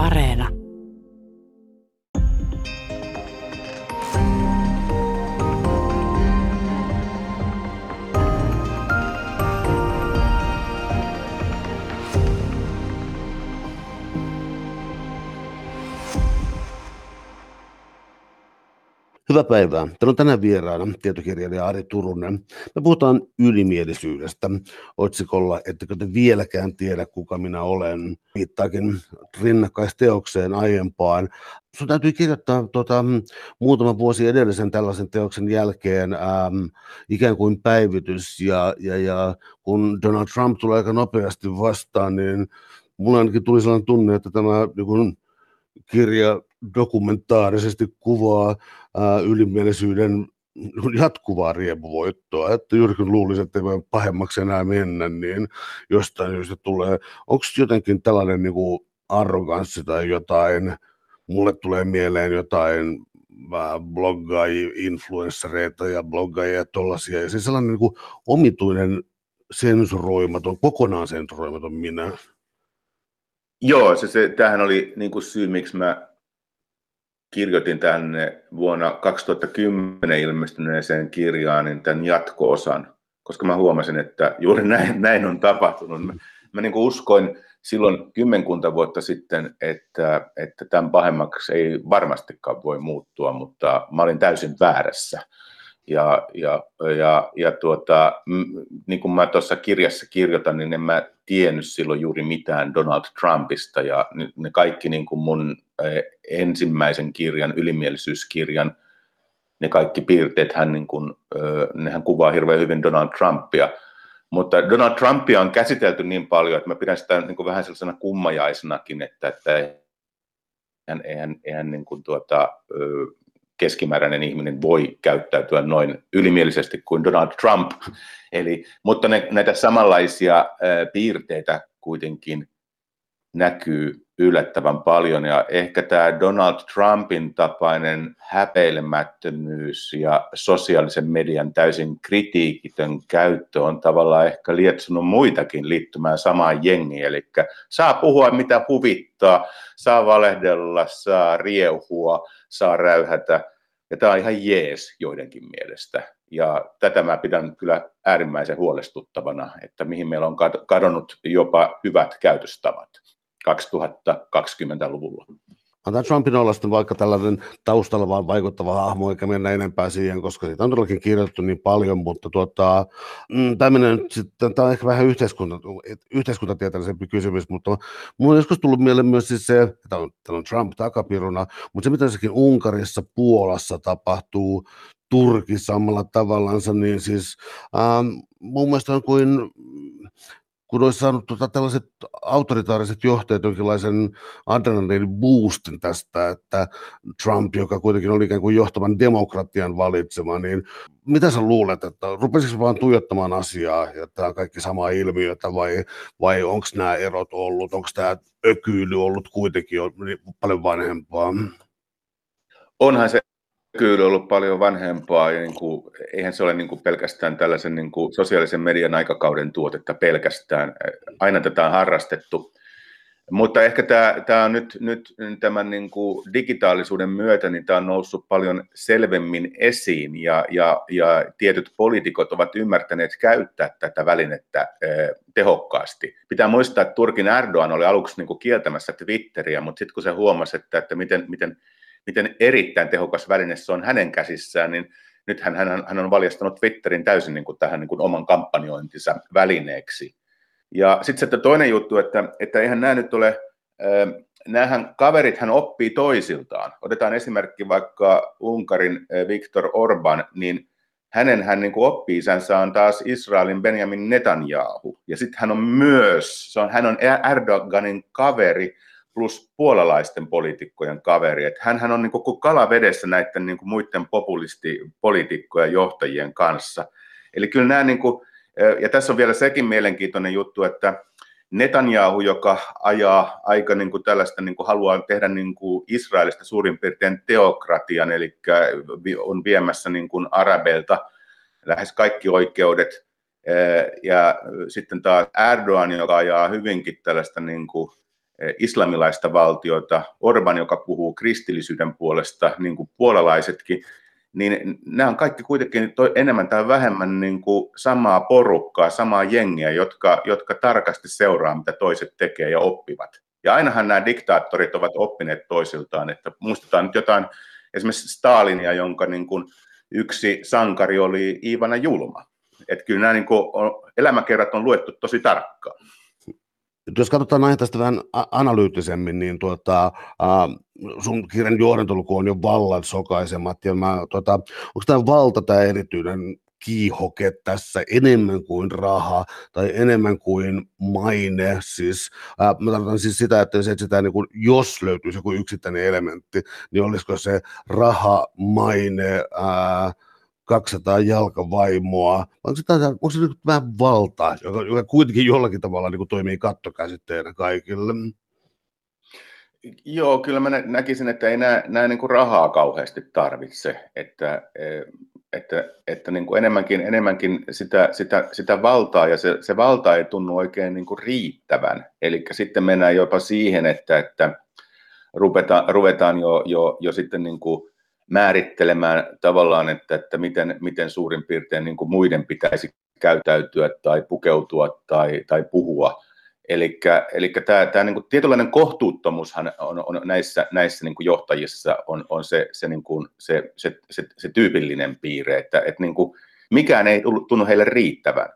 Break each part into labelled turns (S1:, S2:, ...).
S1: Areena.
S2: Hyvää päivää. Täällä on tänään vieraana tietokirjailija Ari Turunen. Me puhutaan ylimielisyydestä otsikolla, ettekö te vieläkään tiedä, kuka minä olen. Viittaakin rinnakkaisteokseen aiempaan. Sun täytyy kirjoittaa tota, muutama vuosi edellisen tällaisen teoksen jälkeen ähm, ikään kuin päivitys. Ja, ja, ja kun Donald Trump tulee aika nopeasti vastaan, niin mulla ainakin tuli sellainen tunne, että tämä niin kun, kirja dokumentaarisesti kuvaa ylimielisyyden jatkuvaa riemuvoittoa, että juuri kun luulisin, että ei voi pahemmaksi enää mennä, niin jostain syystä tulee, onko jotenkin tällainen niin kuin arroganssi tai jotain, mulle tulee mieleen jotain bloggaajia, influenssereita ja bloggaajia ja tollaisia, ja siis sellainen niin kuin omituinen sensuroimaton, kokonaan sensuroimaton minä.
S3: Joo, se, se, tämähän oli niin kuin syy, miksi mä kirjoitin tänne vuonna 2010 ilmestyneeseen kirjaan niin tämän jatko-osan, koska mä huomasin, että juuri näin, näin on tapahtunut. Mä, mä niin uskoin silloin kymmenkunta vuotta sitten, että, että tämän pahemmaksi ei varmastikaan voi muuttua, mutta mä olin täysin väärässä. Ja, ja, ja, ja tuota, niin kuin mä tuossa kirjassa kirjoitan, niin en mä tiennyt silloin juuri mitään Donald Trumpista ja ne kaikki niin kuin mun ensimmäisen kirjan, ylimielisyyskirjan, ne kaikki piirteet, hän niin kuin, nehän kuvaa hirveän hyvin Donald Trumpia. Mutta Donald Trumpia on käsitelty niin paljon, että mä pidän sitä niin kuin vähän sellaisena kummajaisenakin, että, että eihän, eihän, eihän niin kuin tuota, keskimääräinen ihminen voi käyttäytyä noin ylimielisesti kuin Donald Trump. Eli, mutta ne, näitä samanlaisia piirteitä kuitenkin näkyy yllättävän paljon ja ehkä tämä Donald Trumpin tapainen häpeilemättömyys ja sosiaalisen median täysin kritiikitön käyttö on tavallaan ehkä lietsonut muitakin liittymään samaan jengiin, eli saa puhua mitä huvittaa, saa valehdella, saa riehua, saa räyhätä ja tämä on ihan jees joidenkin mielestä. Ja tätä mä pidän kyllä äärimmäisen huolestuttavana, että mihin meillä on kadonnut jopa hyvät käytöstavat. 2020-luvulla.
S2: Antaa Trumpin olla sitten vaikka tällainen taustalla vaan vaikuttava hahmo, eikä mennä enempää siihen, koska siitä on todellakin kirjoitettu niin paljon, mutta tuota, mm, sitten, tämä on ehkä vähän yhteiskunta, yhteiskuntatieteellisempi kysymys, mutta minulla on joskus tullut mieleen myös siis se, että on, on Trump takapiruna, mutta se mitä sekin Unkarissa, Puolassa tapahtuu, Turkissa samalla tavallansa, niin siis ähm, mun mielestä on kuin kun olisi saanut tota, tällaiset autoritaariset johtajat jonkinlaisen adrenaliinin boostin tästä, että Trump, joka kuitenkin oli ikään kuin johtavan demokratian valitsema, niin mitä sä luulet, että rupesiko vaan tuijottamaan asiaa, ja tämä on kaikki samaa ilmiötä, vai, vai onko nämä erot ollut, onko tämä ökyily ollut kuitenkin jo paljon vanhempaa?
S3: Onhan se kyllä ollut paljon vanhempaa ja niin kuin, eihän se ole niin kuin pelkästään tällaisen niin kuin sosiaalisen median aikakauden tuotetta pelkästään. Aina tätä on harrastettu. Mutta ehkä tämä, tämä on nyt, nyt tämän niin kuin digitaalisuuden myötä, niin tämä on noussut paljon selvemmin esiin ja, ja, ja tietyt poliitikot ovat ymmärtäneet käyttää tätä välinettä eh, tehokkaasti. Pitää muistaa, että Turkin Erdogan oli aluksi niin kuin kieltämässä Twitteriä, mutta sitten kun se huomasi, että, että miten, miten miten erittäin tehokas väline se on hänen käsissään, niin nyt hän, hän, on valjastanut Twitterin täysin niin kuin tähän niin kuin oman kampanjointinsa välineeksi. Ja sitten se toinen juttu, että, että eihän nämä nyt ole, näähän kaverit hän oppii toisiltaan. Otetaan esimerkki vaikka Unkarin Viktor Orban, niin hänen hän niin oppi isänsä on taas Israelin Benjamin Netanyahu. Ja sitten hän on myös, se on, hän on Erdoganin kaveri, plus puolalaisten poliitikkojen kaveri. Että hänhän on niin koko kala vedessä näiden niin kuin muiden populistipoliitikkojen johtajien kanssa. Eli kyllä nämä, niin kuin, ja tässä on vielä sekin mielenkiintoinen juttu, että Netanyahu, joka ajaa aika niin kuin tällaista, niin kuin haluaa tehdä niin kuin Israelista suurin piirtein teokratian, eli on viemässä niin kuin arabeilta lähes kaikki oikeudet, ja sitten taas Erdogan, joka ajaa hyvinkin tällaista niin kuin islamilaista valtiota, Orban, joka puhuu kristillisyyden puolesta, niin kuin puolalaisetkin, niin nämä on kaikki kuitenkin enemmän tai vähemmän niin kuin samaa porukkaa, samaa jengiä, jotka, jotka tarkasti seuraa, mitä toiset tekee ja oppivat. Ja ainahan nämä diktaattorit ovat oppineet toisiltaan, että muistetaan nyt jotain esimerkiksi Stalinia, jonka niin kuin yksi sankari oli Iivana Julma. Että kyllä nämä niin kuin elämäkerrat on luettu tosi tarkkaan.
S2: Jos katsotaan näitä tästä vähän analyyttisemmin, niin tuota, äh, sun kirjan juontoluku on jo vallan sokaisemat, ja mä, tuota, onko tämä valta tämä erityinen kiihoke tässä enemmän kuin raha tai enemmän kuin maine. Siis, ää, mä tarkoitan siis sitä, että se etsitään, niin kuin, jos löytyisi joku yksittäinen elementti, niin olisiko se raha, maine, ää, 200 jalkavaimoa, onko se, taas, onko se nyt vähän valtaa, joka, joka kuitenkin jollakin tavalla niin kuin toimii kattokäsitteenä kaikille?
S3: Joo, kyllä mä näkisin, että ei nämä niin kuin rahaa kauheasti tarvitse, että, e, että, että niin kuin enemmänkin, enemmänkin sitä, sitä, sitä valtaa, ja se, se valta ei tunnu oikein niin kuin riittävän. Eli sitten mennään jopa siihen, että, että ruvetaan, ruvetaan jo, jo, jo sitten niin kuin määrittelemään tavallaan, että, että miten, miten suurin piirtein niin kuin muiden pitäisi käytäytyä tai pukeutua tai, tai puhua. Eli tämä, tämä niin kuin tietynlainen kohtuuttomuushan on, on näissä, näissä niin kuin johtajissa on, on se, se, niin kuin, se, se, se, se tyypillinen piirre, että, että niin kuin mikään ei tunnu heille riittävän.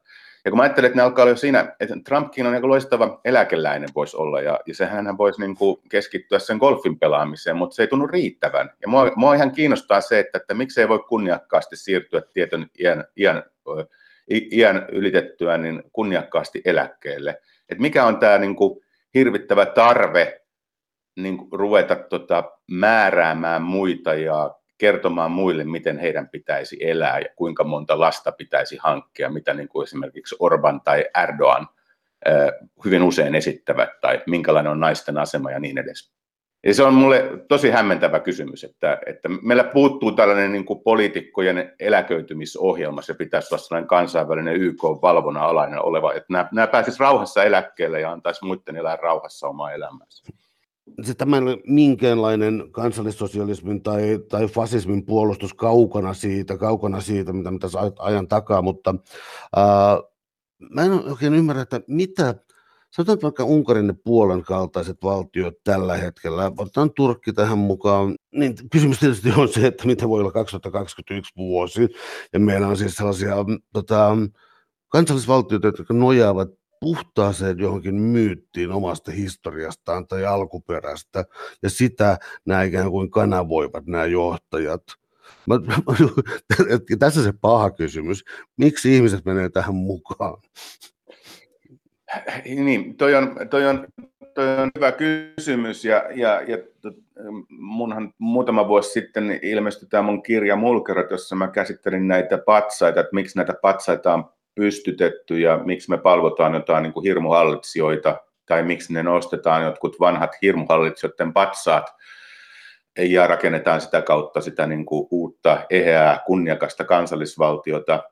S3: Ja kun mä ajattelen, että ne alkaa olla jo siinä, että Trumpkin on aika loistava eläkeläinen voisi olla, ja, ja sehän hän voisi niin kuin keskittyä sen golfin pelaamiseen, mutta se ei tunnu riittävän. Ja mua, mua ihan kiinnostaa se, että, että miksei voi kunniakkaasti siirtyä tietyn iän, iän, iän ylitettyä niin kunniakkaasti eläkkeelle. Et mikä on tämä niin kuin hirvittävä tarve niin kuin ruveta tota, määräämään muita ja kertomaan muille, miten heidän pitäisi elää ja kuinka monta lasta pitäisi hankkia, mitä niin kuin esimerkiksi Orban tai Erdogan hyvin usein esittävät, tai minkälainen on naisten asema ja niin edes. Ja se on mulle tosi hämmentävä kysymys, että, että meillä puuttuu tällainen niin kuin poliitikkojen eläköitymisohjelma, se pitäisi olla sellainen kansainvälinen YK-valvonnan alainen oleva, että nämä, nämä pääsisivät rauhassa eläkkeelle ja antaisi muiden elää rauhassa omaa elämäänsä
S2: se tämä ei ole minkäänlainen kansallissosialismin tai, tai fasismin puolustus kaukana siitä, kaukana siitä, mitä me tässä ajan takaa, mutta ää, mä en oikein ymmärrä, että mitä, sanotaan vaikka Unkarin ja Puolan kaltaiset valtiot tällä hetkellä, otetaan Turkki tähän mukaan, niin kysymys tietysti on se, että mitä voi olla 2021 vuosi, ja meillä on siis sellaisia tota, kansallisvaltioita, jotka nojaavat puhtaaseen johonkin myyttiin omasta historiastaan tai alkuperästä, ja sitä nämä ikään kuin kanavoivat nämä johtajat. Mä, mä, tässä se paha kysymys. Miksi ihmiset menee tähän mukaan?
S3: Niin, toi on, toi on, toi on hyvä kysymys ja, ja, ja munhan muutama vuosi sitten ilmestyi tämä mun kirja Mulkerot, jossa mä käsittelin näitä patsaita, että miksi näitä patsaita on pystytetty ja miksi me palvotaan jotain niin kuin hirmuhallitsijoita tai miksi ne nostetaan jotkut vanhat hirmuhallitsijoiden patsaat ja rakennetaan sitä kautta sitä niin kuin uutta eheää kunniakasta kansallisvaltiota.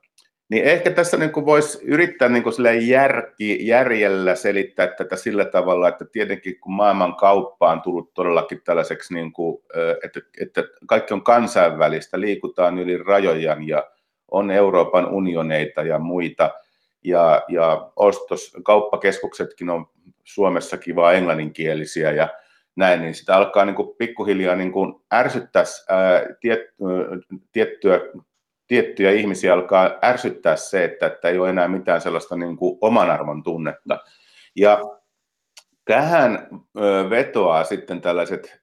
S3: Niin ehkä tässä niin kuin voisi yrittää niin kuin järki, järjellä selittää tätä sillä tavalla, että tietenkin kun maailman kauppa on tullut todellakin tällaiseksi, niin kuin, että, että kaikki on kansainvälistä, liikutaan yli rajojen ja on Euroopan unioneita ja muita, ja, ja ostos, kauppakeskuksetkin on Suomessakin vaan englanninkielisiä ja näin, niin sitä alkaa niin kuin pikkuhiljaa niin kuin ärsyttää ää, tiet, tiettyä, tiettyjä ihmisiä alkaa ärsyttää se, että, että ei ole enää mitään sellaista niin kuin oman arvon tunnetta. Ja tähän vetoaa sitten tällaiset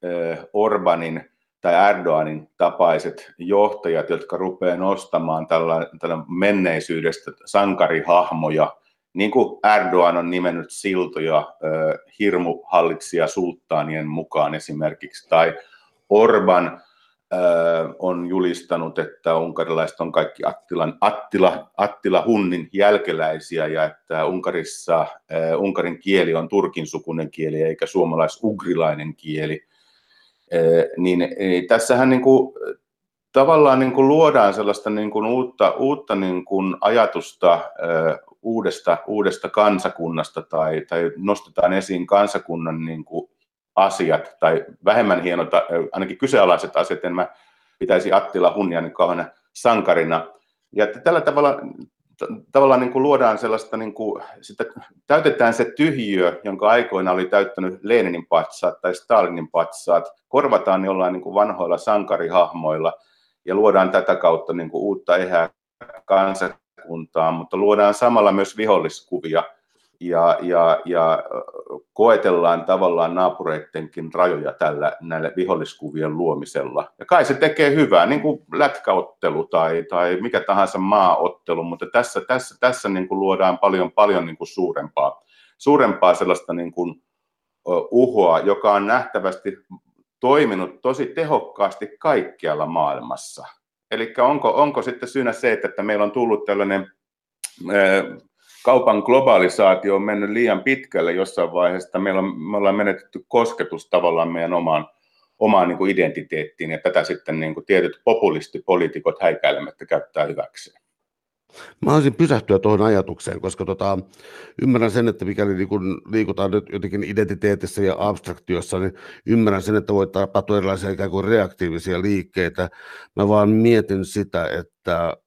S3: Orbanin tai Erdoganin tapaiset johtajat, jotka rupeaa nostamaan tällä, tällä menneisyydestä sankarihahmoja, niin kuin Erdogan on nimennyt siltoja hirmuhallitsija sulttaanien mukaan esimerkiksi, tai Orban on julistanut, että unkarilaiset on kaikki Attilan, Attila, Attila Hunnin jälkeläisiä ja että Unkarissa Unkarin kieli on turkin sukunen kieli eikä suomalais-ugrilainen kieli – niin, tässähän niin kuin tavallaan niin kuin luodaan sellaista niin kuin uutta, uutta niin kuin ajatusta uudesta, uudesta kansakunnasta tai, tai nostetaan esiin kansakunnan niin kuin asiat tai vähemmän hienot, ainakin kyseenalaiset asiat, en mä pitäisi Attila Hunjanin kauheana sankarina. Ja tällä tavalla tavallaan niin kuin luodaan sellaista, niin kuin, sitä, täytetään se tyhjiö, jonka aikoina oli täyttänyt Leninin patsaat tai Stalinin patsaat, korvataan jollain niin kuin vanhoilla sankarihahmoilla ja luodaan tätä kautta niin kuin uutta ehää kansakuntaa, mutta luodaan samalla myös viholliskuvia – ja, ja, ja koetellaan tavallaan naapureittenkin rajoja tällä näillä viholliskuvien luomisella. Ja kai se tekee hyvää, niin kuin lätkäottelu tai, tai mikä tahansa maaottelu, mutta tässä, tässä, tässä niin kuin luodaan paljon, paljon niin kuin suurempaa, suurempaa sellaista niin kuin uhoa, joka on nähtävästi toiminut tosi tehokkaasti kaikkialla maailmassa. Eli onko, onko sitten syynä se, että meillä on tullut tällainen kaupan globalisaatio on mennyt liian pitkälle jossain vaiheessa, meillä on, me ollaan menetetty kosketus tavallaan meidän omaan, omaan niin kuin identiteettiin, ja tätä sitten niin kuin tietyt populistipoliitikot häikäilemättä käyttää hyväkseen.
S2: Mä haluaisin pysähtyä tuohon ajatukseen, koska tota, ymmärrän sen, että mikäli niin liikutaan nyt jotenkin identiteetissä ja abstraktiossa, niin ymmärrän sen, että voi tapahtua erilaisia ikään kuin reaktiivisia liikkeitä. Mä vaan mietin sitä, että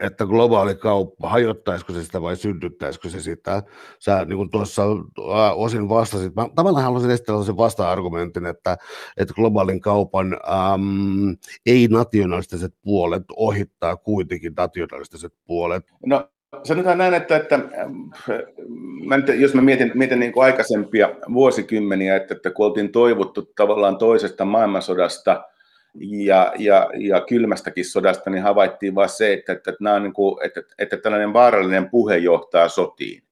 S2: että globaali kauppa, hajottaisiko se sitä vai synnyttäisikö se sitä. Sä niin kuin tuossa osin vastasit. Mä tavallaan haluaisin esitellä sen vasta-argumentin, että, että globaalin kaupan äm, ei-nationalistiset puolet ohittaa kuitenkin nationalistiset puolet.
S3: No sanotaan näin, että, että mä nyt, jos mä mietin, mietin niin kuin aikaisempia vuosikymmeniä, että, että kun oltiin toivottu tavallaan toisesta maailmansodasta – ja, ja, ja kylmästäkin sodasta, niin havaittiin vain se, että, että, että, nämä niin kuin, että, että tällainen vaarallinen puhe johtaa sotiin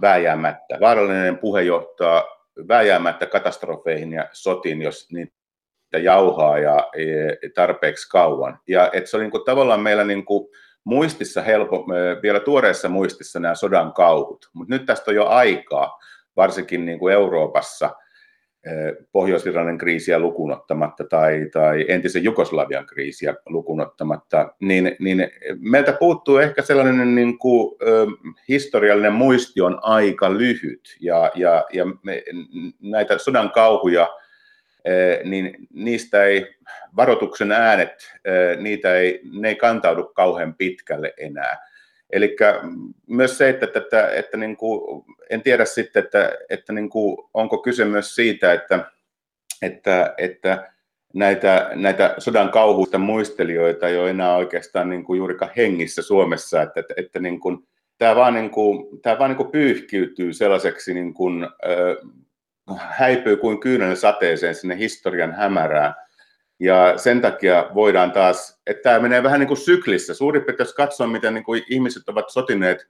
S3: vääjäämättä. Vaarallinen puhe johtaa vääjäämättä katastrofeihin ja sotiin, jos niitä jauhaa ja e, tarpeeksi kauan. Ja että se oli niin kuin, tavallaan meillä niin kuin, muistissa helpo, vielä tuoreessa muistissa nämä sodan kauhut, mutta nyt tästä on jo aikaa, varsinkin niin kuin Euroopassa – Pohjois-Irlannin kriisiä lukunottamatta tai, tai entisen Jugoslavian kriisiä lukunottamatta, niin, niin meiltä puuttuu ehkä sellainen niin kuin, ö, historiallinen muisti on aika lyhyt ja, ja, ja me, näitä sodan kauhuja, niin niistä ei, varoituksen äänet, niitä ei, ne ei kantaudu kauhean pitkälle enää. Eli myös se, että, että, että, että niin kuin, en tiedä sitten, että, että niin kuin, onko kyse myös siitä, että, että, että näitä, näitä sodan kauhuista muistelijoita ei ole enää oikeastaan niin kuin juurikaan hengissä Suomessa, että, että, että niin kuin, tämä vaan, niin kuin, tämä vaan niin kuin pyyhkiytyy sellaiseksi, niin kuin, äh, häipyy kuin kyynelen sateeseen sinne historian hämärään – ja sen takia voidaan taas, että tämä menee vähän niin kuin syklissä. Suurin piirtein, jos katsoo, miten niin kuin ihmiset ovat sotineet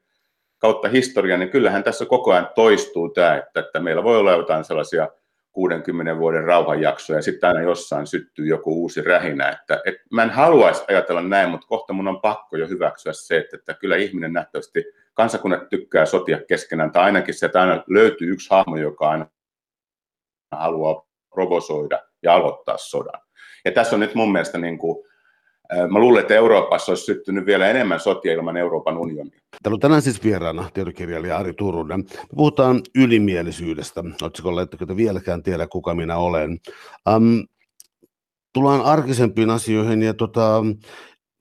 S3: kautta historiaa, niin kyllähän tässä koko ajan toistuu tämä, että, että meillä voi olla jotain sellaisia 60 vuoden rauhanjaksoja ja sitten aina jossain syttyy joku uusi rähinä. Että, että mä en haluaisi ajatella näin, mutta kohta mun on pakko jo hyväksyä se, että, että kyllä ihminen nähtävästi, kansakunnat tykkää sotia keskenään, tai ainakin se, että aina löytyy yksi hahmo, joka aina haluaa provosoida ja aloittaa sodan. Ja tässä on nyt mun mielestä niin kuin, Mä luulen, että Euroopassa olisi syttynyt vielä enemmän sotia ilman Euroopan unionia.
S2: Täällä on tänään siis vieraana tietokirjailija Ari Turunen. Me puhutaan ylimielisyydestä, otsikolla, että te vieläkään tiedä, kuka minä olen. Um, tullaan arkisempiin asioihin ja tota,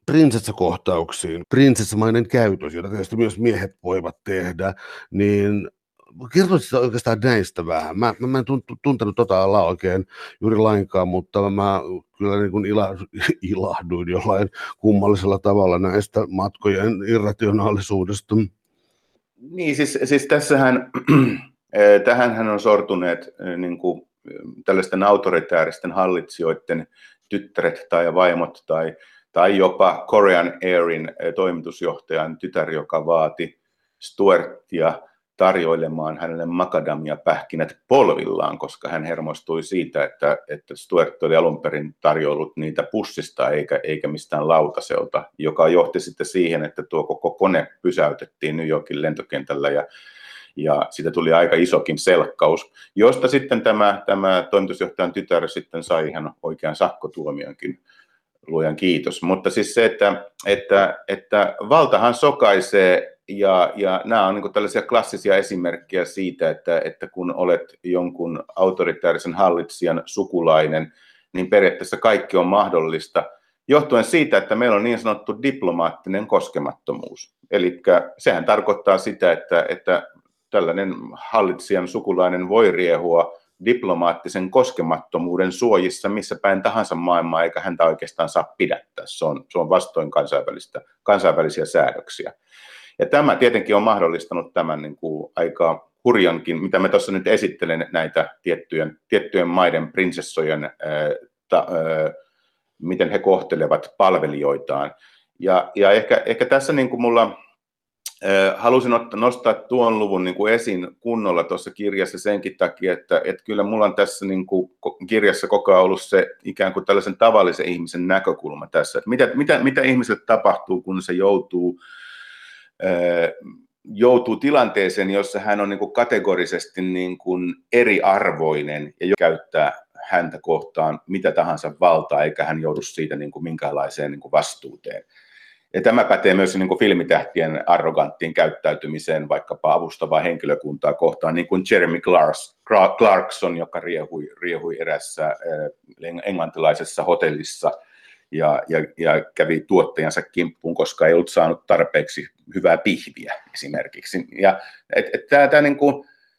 S2: prinsessakohtauksiin. Prinsessamainen käytös, jota tietysti myös miehet voivat tehdä, niin kertoisitko oikeastaan näistä vähän? Mä, mä, en tuntenut tota alaa oikein juuri lainkaan, mutta mä kyllä niin kuin ila, ilahduin jollain kummallisella tavalla näistä matkojen irrationaalisuudesta.
S3: Niin, siis, siis tässähän, eh, tähän on sortuneet eh, niin kuin, tällaisten autoritääristen hallitsijoiden tyttäret tai vaimot tai, tai jopa Korean Airin eh, toimitusjohtajan tytär, joka vaati Stuartia tarjoilemaan hänelle makadamia pähkinät polvillaan, koska hän hermostui siitä, että, että Stuart oli alun perin tarjoillut niitä pussista eikä, eikä mistään lautaselta, joka johti sitten siihen, että tuo koko kone pysäytettiin New Yorkin lentokentällä ja ja siitä tuli aika isokin selkkaus, josta sitten tämä, tämä toimitusjohtajan tytär sitten sai ihan oikean sakkotuomionkin luojan kiitos. Mutta siis se, että, että, että valtahan sokaisee ja, ja nämä on niin tällaisia klassisia esimerkkejä siitä, että, että kun olet jonkun autoritaarisen hallitsijan sukulainen, niin periaatteessa kaikki on mahdollista, johtuen siitä, että meillä on niin sanottu diplomaattinen koskemattomuus. Eli sehän tarkoittaa sitä, että, että tällainen hallitsijan sukulainen voi riehua diplomaattisen koskemattomuuden suojissa missä päin tahansa maailmaa, eikä häntä oikeastaan saa pidättää. Se on, se on vastoin kansainvälisiä säädöksiä. Ja tämä tietenkin on mahdollistanut tämän niin kuin aika hurjankin, mitä me tuossa nyt esittelen näitä tiettyjen, tiettyjen maiden prinsessojen, ää, ta, ää, miten he kohtelevat palvelijoitaan. Ja, ja ehkä, ehkä tässä niin kuin mulla halusin nostaa tuon luvun niin kuin esiin kunnolla tuossa kirjassa senkin takia, että, että kyllä mulla on tässä niin kuin kirjassa koko ajan ollut se ikään kuin tällaisen tavallisen ihmisen näkökulma tässä, että mitä, mitä, mitä ihmiselle tapahtuu, kun se joutuu, joutuu tilanteeseen, jossa hän on niin kuin kategorisesti niin kuin eriarvoinen ja käyttää häntä kohtaan mitä tahansa valtaa, eikä hän joudu siitä niin kuin minkäänlaiseen niin kuin vastuuteen. Ja tämä pätee myös niin kuin filmitähtien arroganttiin käyttäytymiseen vaikkapa avustavaa henkilökuntaa kohtaan, niin kuin Jeremy Clarks, Clarkson, joka riehui, riehui erässä englantilaisessa hotellissa ja, ja, ja kävi tuottajansa kimppuun, koska ei ollut saanut tarpeeksi hyvää pihviä esimerkiksi. Ja, tämä, niin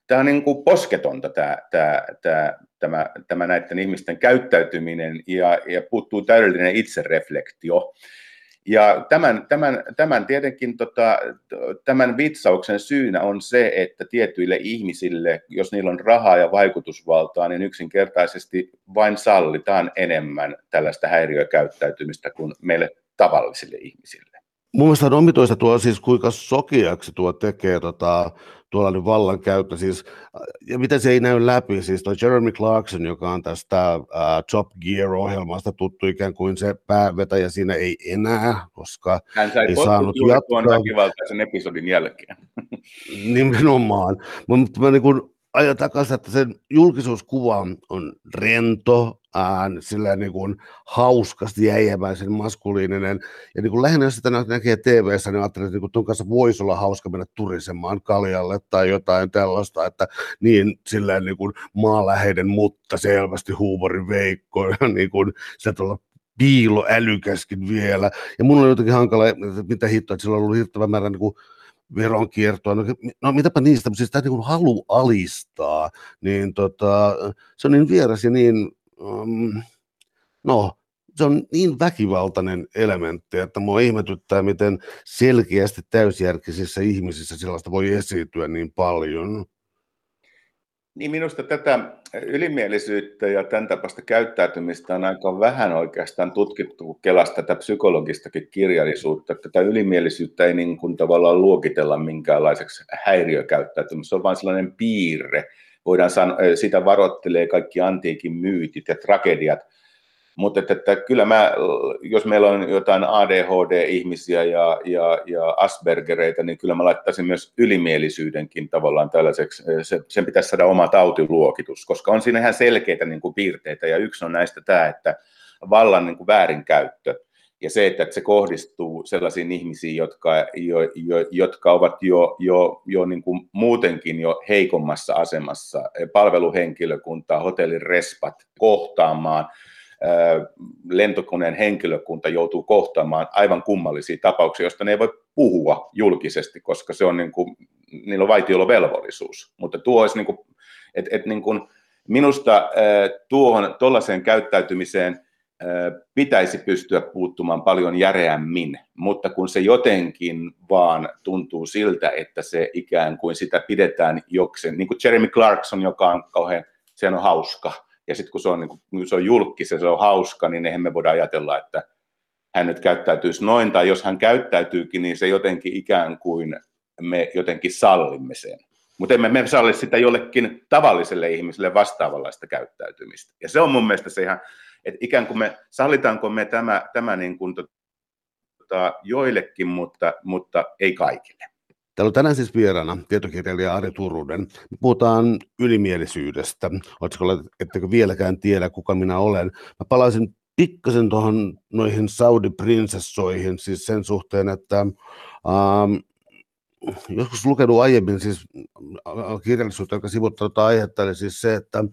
S3: tämä on niin kuin posketonta tämä, tämä, tämä, tämä, tämä näiden ihmisten käyttäytyminen ja, ja puuttuu täydellinen itsereflektio. Ja tämän, tämän, tämän tietenkin tota, tämän vitsauksen syynä on se, että tietyille ihmisille, jos niillä on rahaa ja vaikutusvaltaa, niin yksinkertaisesti vain sallitaan enemmän tällaista häiriökäyttäytymistä kuin meille tavallisille ihmisille.
S2: Mun mielestä on omituista tuo siis, kuinka sokeaksi tuo tekee tota, tuollainen vallankäyttö. Siis, ja miten se ei näy läpi, siis toi Jeremy Clarkson, joka on tästä uh, Top Gear-ohjelmasta tuttu ikään kuin se päävetäjä siinä ei enää, koska
S3: Hän sai
S2: ei
S3: saanut jatkaa. tuon väkivaltaisen episodin jälkeen.
S2: Nimenomaan. Mutta mä niin kun ajan takaisin, että sen julkisuuskuva on rento, sillä niin kuin hauskasti jäijäväisen maskuliininen. Ja niin kuin lähinnä jos sitä näkee TV-ssä, niin ajattelin, että niin kuin kanssa voisi olla hauska mennä turisemaan kaljalle tai jotain tällaista, että niin silleen niin kuin maaläheiden, mutta selvästi huumorin veikko ja niin kuin se tuolla piilo älykäskin vielä. Ja mun on jotenkin hankala, että mitä hittoa, että sillä on ollut hirttävä määrä niin kuin veronkiertoa, no, no mitäpä niistä, mutta siis tämä niin halu alistaa, niin tota, se on niin vieras ja niin, um, no, se on niin väkivaltainen elementti, että mua ihmetyttää, miten selkeästi täysjärkisissä ihmisissä sellaista voi esiintyä niin paljon.
S3: Niin minusta tätä ylimielisyyttä ja tämän tapaista käyttäytymistä on aika vähän oikeastaan tutkittu, kun kelasta tätä psykologistakin kirjallisuutta. Tätä ylimielisyyttä ei niin kuin tavallaan luokitella minkäänlaiseksi häiriökäyttäytymistä, se on vain sellainen piirre. Voidaan sanoa, sitä varoittelee kaikki antiikin myytit ja tragediat – mutta että, että kyllä mä, jos meillä on jotain ADHD-ihmisiä ja, ja, ja Aspergereitä, niin kyllä mä laittaisin myös ylimielisyydenkin tavallaan tällaiseksi, se, sen pitäisi saada oma tautiluokitus, koska on siinä ihan selkeitä niin kuin piirteitä, ja yksi on näistä tämä, että vallan niin kuin väärinkäyttö, ja se, että se kohdistuu sellaisiin ihmisiin, jotka, jo, jo, jotka ovat jo, jo, jo niin kuin muutenkin jo heikommassa asemassa, palveluhenkilökuntaa, hotellin respat kohtaamaan, lentokoneen henkilökunta joutuu kohtaamaan aivan kummallisia tapauksia, joista ne ei voi puhua julkisesti, koska se on niin kuin, niillä on vaitiolovelvollisuus. Mutta tuo olisi niin kuin, et, et niin kuin, minusta tuohon tuollaiseen käyttäytymiseen pitäisi pystyä puuttumaan paljon järeämmin, mutta kun se jotenkin vaan tuntuu siltä, että se ikään kuin sitä pidetään joksen, niin kuin Jeremy Clarkson, joka on kauhean, se on hauska, ja sitten kun se on, niin se on julkis ja se on hauska, niin eihän me voida ajatella, että hän nyt käyttäytyisi noin, tai jos hän käyttäytyykin, niin se jotenkin ikään kuin me jotenkin sallimme sen. Mutta emme me salli sitä jollekin tavalliselle ihmiselle vastaavanlaista käyttäytymistä. Ja se on mun mielestä se ihan, että ikään kuin me, sallitaanko me tämä, tämä niin kuin, tota, joillekin, mutta, mutta ei kaikille.
S2: Täällä on tänään siis vieraana tietokirjailija Ari Turunen. Me puhutaan ylimielisyydestä. Oletko, ettekö vieläkään tiedä, kuka minä olen? Mä palaisin pikkasen tuohon noihin Saudi-prinsessoihin, siis sen suhteen, että ähm, joskus lukenut aiemmin siis kirjallisuutta, joka sivuttaa tätä aihetta, eli siis se, että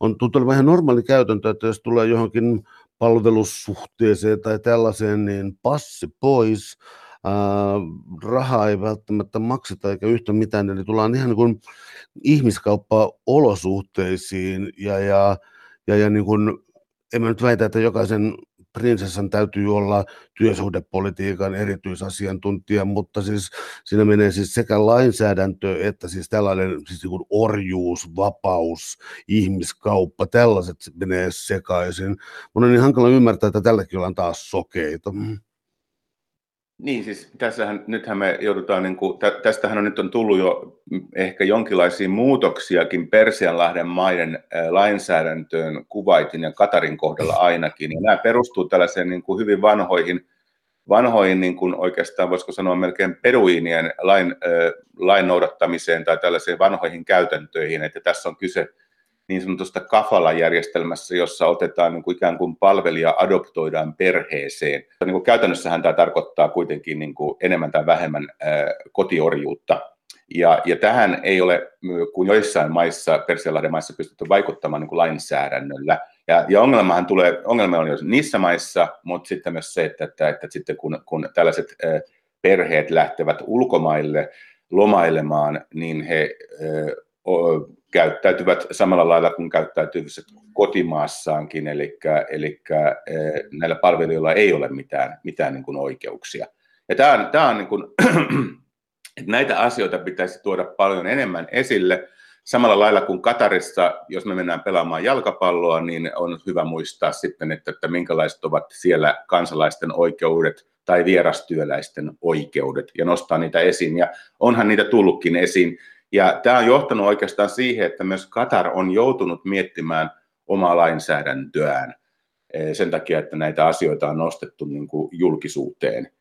S2: on tuntunut vähän normaali käytäntö, että jos tulee johonkin palvelussuhteeseen tai tällaiseen, niin passi pois, ää, rahaa ei välttämättä makseta eikä yhtä mitään, eli tullaan ihan niin kuin ihmiskauppaa olosuhteisiin ja, ja, ja, ja niin kuin, en mä nyt väitä, että jokaisen prinsessan täytyy olla työsuhdepolitiikan erityisasiantuntija, mutta siis siinä menee siis sekä lainsäädäntö että siis tällainen siis niin orjuus, vapaus, ihmiskauppa, tällaiset menee sekaisin. Mun on niin hankala ymmärtää, että tälläkin ollaan taas sokeita.
S3: Niin, siis tässähän, nythän me joudutaan, niin kuin, tästähän on nyt on tullut jo ehkä jonkinlaisia muutoksiakin Persianlahden maiden lainsäädäntöön Kuvaitin ja Katarin kohdalla ainakin. Ja nämä perustuu tällaiseen niin kuin hyvin vanhoihin, vanhoihin niin kuin oikeastaan voisiko sanoa melkein peruinien lain, lain noudattamiseen tai tällaiseen vanhoihin käytäntöihin, että tässä on kyse niin sanotusta kafala-järjestelmässä, jossa otetaan niin kuin ikään kuin palvelija adoptoidaan perheeseen. Niin kuin käytännössähän tämä tarkoittaa kuitenkin niin kuin enemmän tai vähemmän ää, kotiorjuutta. Ja, ja tähän ei ole kuin joissain maissa, Persianlahden maissa, pystytty vaikuttamaan niin kuin lainsäädännöllä. Ja, ja ongelmahan tulee, ongelma on jo niissä maissa, mutta sitten myös se, että, että, että sitten kun, kun tällaiset ää, perheet lähtevät ulkomaille lomailemaan, niin he ää, käyttäytyvät samalla lailla kuin käyttäytyvät kotimaassaankin, eli, eli eh, näillä palvelijoilla ei ole mitään, mitään niin kuin oikeuksia. Ja tämä on, tämä on niin kuin, että näitä asioita pitäisi tuoda paljon enemmän esille. Samalla lailla kuin Katarissa, jos me mennään pelaamaan jalkapalloa, niin on hyvä muistaa sitten, että, että minkälaiset ovat siellä kansalaisten oikeudet tai vierastyöläisten oikeudet ja nostaa niitä esiin. Ja onhan niitä tullutkin esiin ja tämä on johtanut oikeastaan siihen, että myös Katar on joutunut miettimään omaa lainsäädäntöään eh, sen takia, että näitä asioita on nostettu niin kuin julkisuuteen.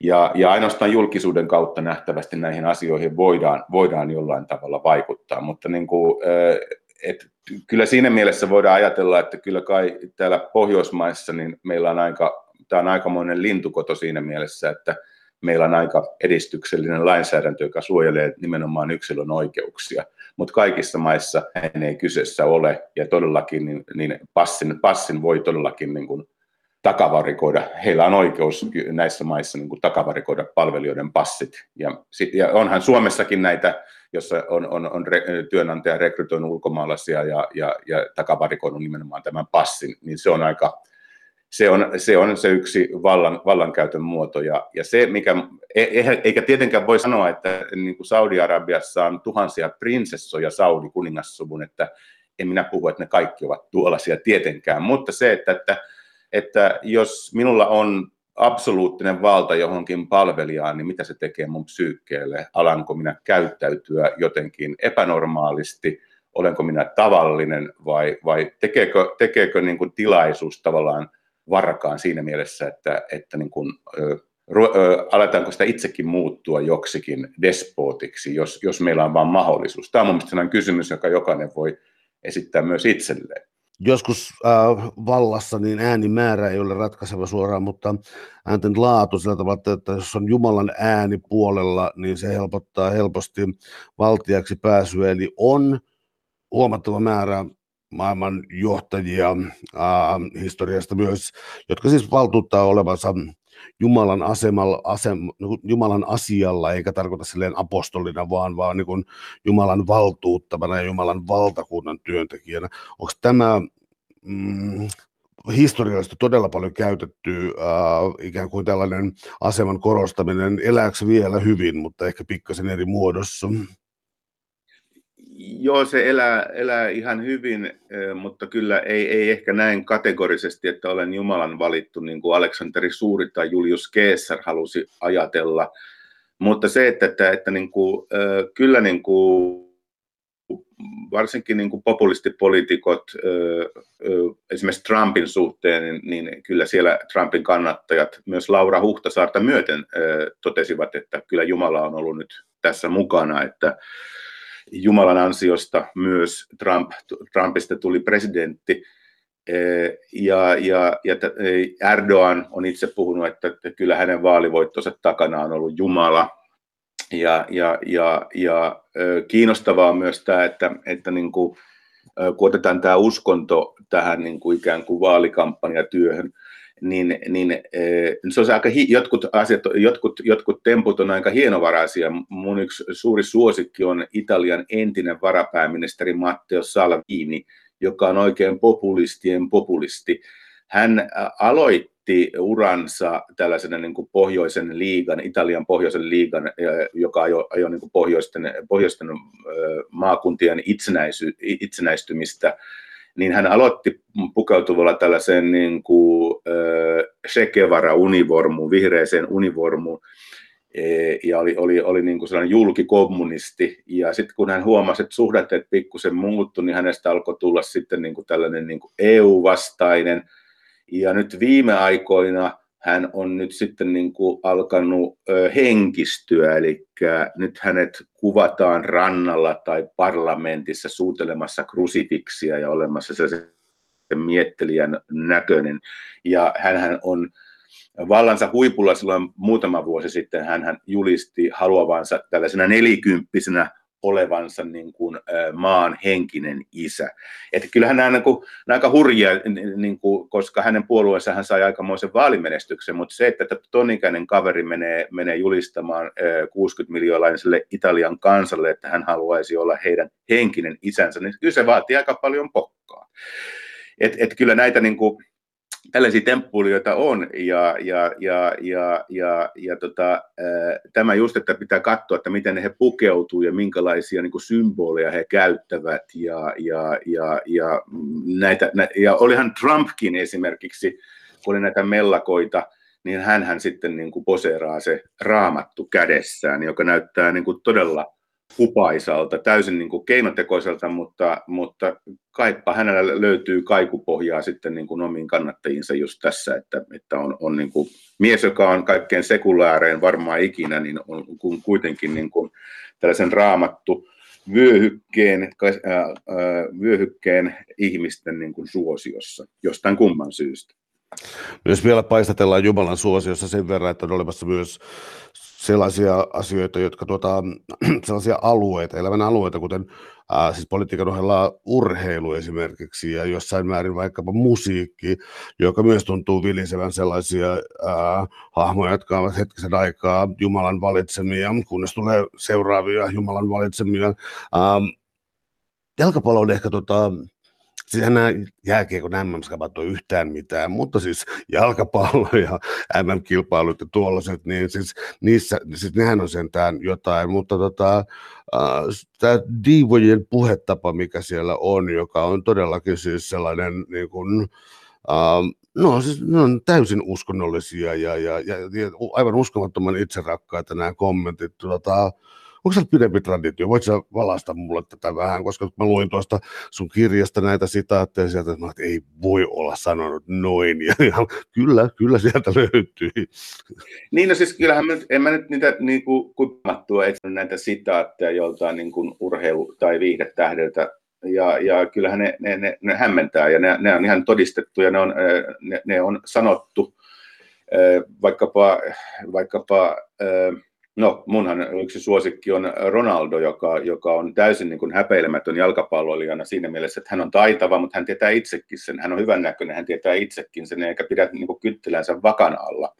S3: Ja, ja ainoastaan julkisuuden kautta nähtävästi näihin asioihin voidaan, voidaan jollain tavalla vaikuttaa, mutta niin kuin, eh, et kyllä siinä mielessä voidaan ajatella, että kyllä kai täällä Pohjoismaissa niin meillä on aika, tämä on aikamoinen lintukoto siinä mielessä, että meillä on aika edistyksellinen lainsäädäntö, joka suojelee nimenomaan yksilön oikeuksia. Mutta kaikissa maissa hän ei kyseessä ole, ja todellakin niin, niin passin, passin voi todellakin niin kuin takavarikoida. Heillä on oikeus näissä maissa niin kuin takavarikoida palvelijoiden passit. Ja, ja onhan Suomessakin näitä, jossa on, on, on re, työnantaja rekrytoinut ulkomaalaisia ja, ja, ja takavarikoinut nimenomaan tämän passin, niin se on aika se on, se on se yksi vallan, vallankäytön muoto. Ja, ja se, mikä, e, eikä tietenkään voi sanoa, että niin kuin Saudi-Arabiassa on tuhansia prinsessoja Saudi-kuningassuvun, että en minä puhu, että ne kaikki ovat tuollaisia tietenkään, mutta se, että, että, että jos minulla on absoluuttinen valta johonkin palvelijaan, niin mitä se tekee mun psyykkeelle? Alanko minä käyttäytyä jotenkin epänormaalisti? Olenko minä tavallinen vai, vai tekeekö, tekeekö niin kuin tilaisuus tavallaan varkaan siinä mielessä, että, että niin kuin, aletaanko sitä itsekin muuttua joksikin despootiksi, jos, jos meillä on vain mahdollisuus. Tämä on mielestäni sellainen kysymys, joka jokainen voi esittää myös itselleen.
S2: Joskus äh, vallassa niin äänimäärä ei ole ratkaiseva suoraan, mutta äänten laatu sillä tavalla, että jos on Jumalan ääni puolella, niin se helpottaa helposti valtiaksi pääsyä. Eli on huomattava määrä maailman johtajia äh, historiasta myös, jotka siis valtuuttaa olevansa Jumalan, asemalla, asem, niin Jumalan asialla, eikä tarkoita silleen apostolina, vaan, vaan niin Jumalan valtuuttavana ja Jumalan valtakunnan työntekijänä. Onko tämä mm, historiallisesti todella paljon käytetty äh, ikään kuin tällainen aseman korostaminen, elääkö vielä hyvin, mutta ehkä pikkasen eri muodossa?
S3: Joo, se elää, elää ihan hyvin, mutta kyllä ei, ei ehkä näin kategorisesti, että olen Jumalan valittu, niin kuin Aleksanteri Suuri tai Julius Caesar halusi ajatella. Mutta se, että, että, että niin kuin, kyllä niin kuin, varsinkin niin kuin populistipoliitikot, esimerkiksi Trumpin suhteen, niin, niin kyllä siellä Trumpin kannattajat, myös Laura Huhtasaarta myöten totesivat, että kyllä Jumala on ollut nyt tässä mukana, että Jumalan ansiosta myös Trump, Trumpista tuli presidentti. ja, ja, ja Erdogan on itse puhunut, että, kyllä hänen vaalivoittonsa takana on ollut Jumala. Ja, ja, ja, ja kiinnostavaa on myös tämä, että, että niin kuin, kun otetaan tämä uskonto tähän niin kuin ikään kuin vaalikampanjatyöhön, niin, niin se on aika, jotkut asiat, jotkut, jotkut temput on aika hienovaraisia. Mun yksi suuri suosikki on Italian entinen varapääministeri Matteo Salvini, joka on oikein populistien populisti. Hän aloitti uransa tällaisena niin kuin pohjoisen liigan, Italian pohjoisen liigan, joka ajoi, ajo niin kuin pohjoisten, pohjoisten maakuntien itsenäisy, itsenäistymistä niin hän aloitti pukeutuvalla tällaiseen niin kuin, äh, Che Guevara-univormuun, vihreäseen univormuun, e, ja oli, oli, oli niin kuin sellainen julkikommunisti. Ja sitten kun hän huomasi, että suhdanteet pikkusen muuttu, niin hänestä alkoi tulla sitten niin kuin tällainen niin kuin EU-vastainen. Ja nyt viime aikoina hän on nyt sitten niin kuin alkanut henkistyä, eli nyt hänet kuvataan rannalla tai parlamentissa suutelemassa krusifiksia ja olemassa sellaisen miettelijän näköinen. Ja hän on vallansa huipulla silloin muutama vuosi sitten hän julisti haluavansa tällaisena nelikymppisenä olevansa niin kuin, maan henkinen isä. Että kyllähän nämä, niin kuin, nämä aika hurjia, niin kuin, koska hänen puolueensa hän sai aikamoisen vaalimenestyksen, mutta se, että ton ikäinen kaveri menee, menee julistamaan 60 miljoonalaiselle Italian kansalle, että hän haluaisi olla heidän henkinen isänsä, niin kyllä se vaatii aika paljon pokkaa. Et, et kyllä näitä niin kuin, tällaisia temppuilijoita on, ja, ja, ja, ja, ja, ja tota, ää, tämä just, että pitää katsoa, että miten he pukeutuu ja minkälaisia niin symboleja he käyttävät, ja, ja, ja, ja, näitä, nä, ja olihan Trumpkin esimerkiksi, kun oli näitä mellakoita, niin hän sitten niin kuin poseeraa se raamattu kädessään, joka näyttää niin kuin todella hupaisalta, täysin niin kuin keinotekoiselta, mutta, mutta kaipa hänellä löytyy kaikupohjaa sitten niin kuin omiin kannattajiinsa just tässä, että, että on, on niin kuin mies, joka on kaikkein sekulaareen varmaan ikinä, niin on kuitenkin niin kuin tällaisen raamattu vyöhykkeen, ää, vyöhykkeen ihmisten niin kuin suosiossa jostain kumman syystä.
S2: Myös vielä paistatellaan Jumalan suosiossa sen verran, että on olemassa myös sellaisia asioita, jotka tuota, sellaisia alueita, elävän alueita, kuten ää, siis politiikan ohella urheilu esimerkiksi ja jossain määrin vaikkapa musiikki, joka myös tuntuu vilisevän sellaisia ää, hahmoja, jotka ovat hetkisen aikaa Jumalan valitsemia, kunnes tulee seuraavia Jumalan valitsemia. Ää, jalkapallo on ehkä tota, Siis nämä jääkiekon MM-skapat on yhtään mitään, mutta siis jalkapallo ja MM-kilpailut ja tuollaiset, niin siis, niissä, siis nehän on sentään jotain, mutta tota, äh, tämä diivojen puhetapa, mikä siellä on, joka on todellakin siis sellainen niin kuin, äh, No siis ne on täysin uskonnollisia ja, ja, ja, ja aivan uskomattoman itserakkaita nämä kommentit. Tota, onko se pidempi traditio? Voitko valasta mulle tätä vähän, koska mä luin tuosta sun kirjasta näitä sitaatteja sieltä, että, mä, että ei voi olla sanonut noin, ja, kyllä, kyllä sieltä löytyy.
S3: Niin, no siis kyllähän mä, en mä nyt niitä niin kuin, kuimattua etsinyt näitä sitaatteja joltain niin kuin urheilu- tai viihdetähdeltä, ja, ja kyllähän ne, ne, ne, ne hämmentää, ja ne, ne on ihan todistettu, ja ne on, ne, ne on sanottu, vaikkapa, vaikkapa No, munhan yksi suosikki on Ronaldo, joka, joka on täysin niin kuin häpeilemätön jalkapalloilijana siinä mielessä, että hän on taitava, mutta hän tietää itsekin sen. Hän on hyvännäköinen, hän tietää itsekin sen, eikä pidä niin kuin kyttilänsä vakan alla.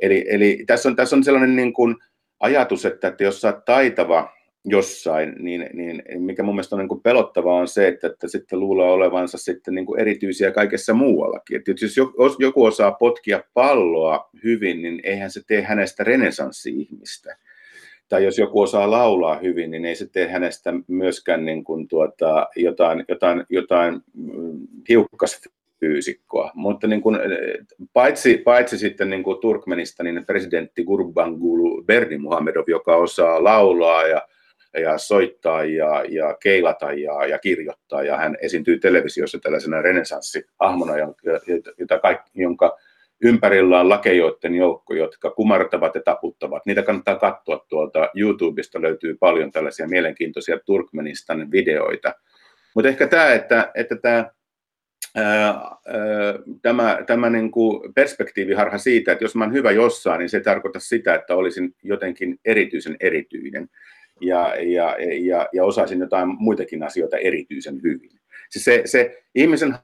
S3: Eli, eli tässä, on, tässä on sellainen niin kuin ajatus, että, että jos sä oot taitava, jossain, niin, niin mikä mun mielestä on niin kuin pelottavaa on se, että, että sitten luulee olevansa sitten niin kuin erityisiä kaikessa muuallakin. Että jos joku osaa potkia palloa hyvin, niin eihän se tee hänestä renesanssi-ihmistä. Tai jos joku osaa laulaa hyvin, niin ei se tee hänestä myöskään niin kuin tuota, jotain, jotain, jotain mm, hiukkasta fyysikkoa. Mutta niin kuin, paitsi, paitsi sitten niin kuin Turkmenistanin presidentti Gurbanguly Berdimuhamedov, joka osaa laulaa ja ja soittaa ja, ja keilata ja, ja kirjoittaa. Ja hän esiintyy televisiossa tällaisena renesanssihahmona, jota kaikki, jonka ympärillä on lakejoiden joukko, jotka kumartavat ja taputtavat. Niitä kannattaa katsoa tuolta YouTubesta, löytyy paljon tällaisia mielenkiintoisia Turkmenistan videoita. Mutta ehkä tämä, että, että tämä tämä, tämä niin kuin perspektiiviharha siitä, että jos mä olen hyvä jossain, niin se tarkoittaa sitä, että olisin jotenkin erityisen erityinen ja, ja, ja, ja osaisin jotain muitakin asioita erityisen hyvin. Se, se, se ihmisen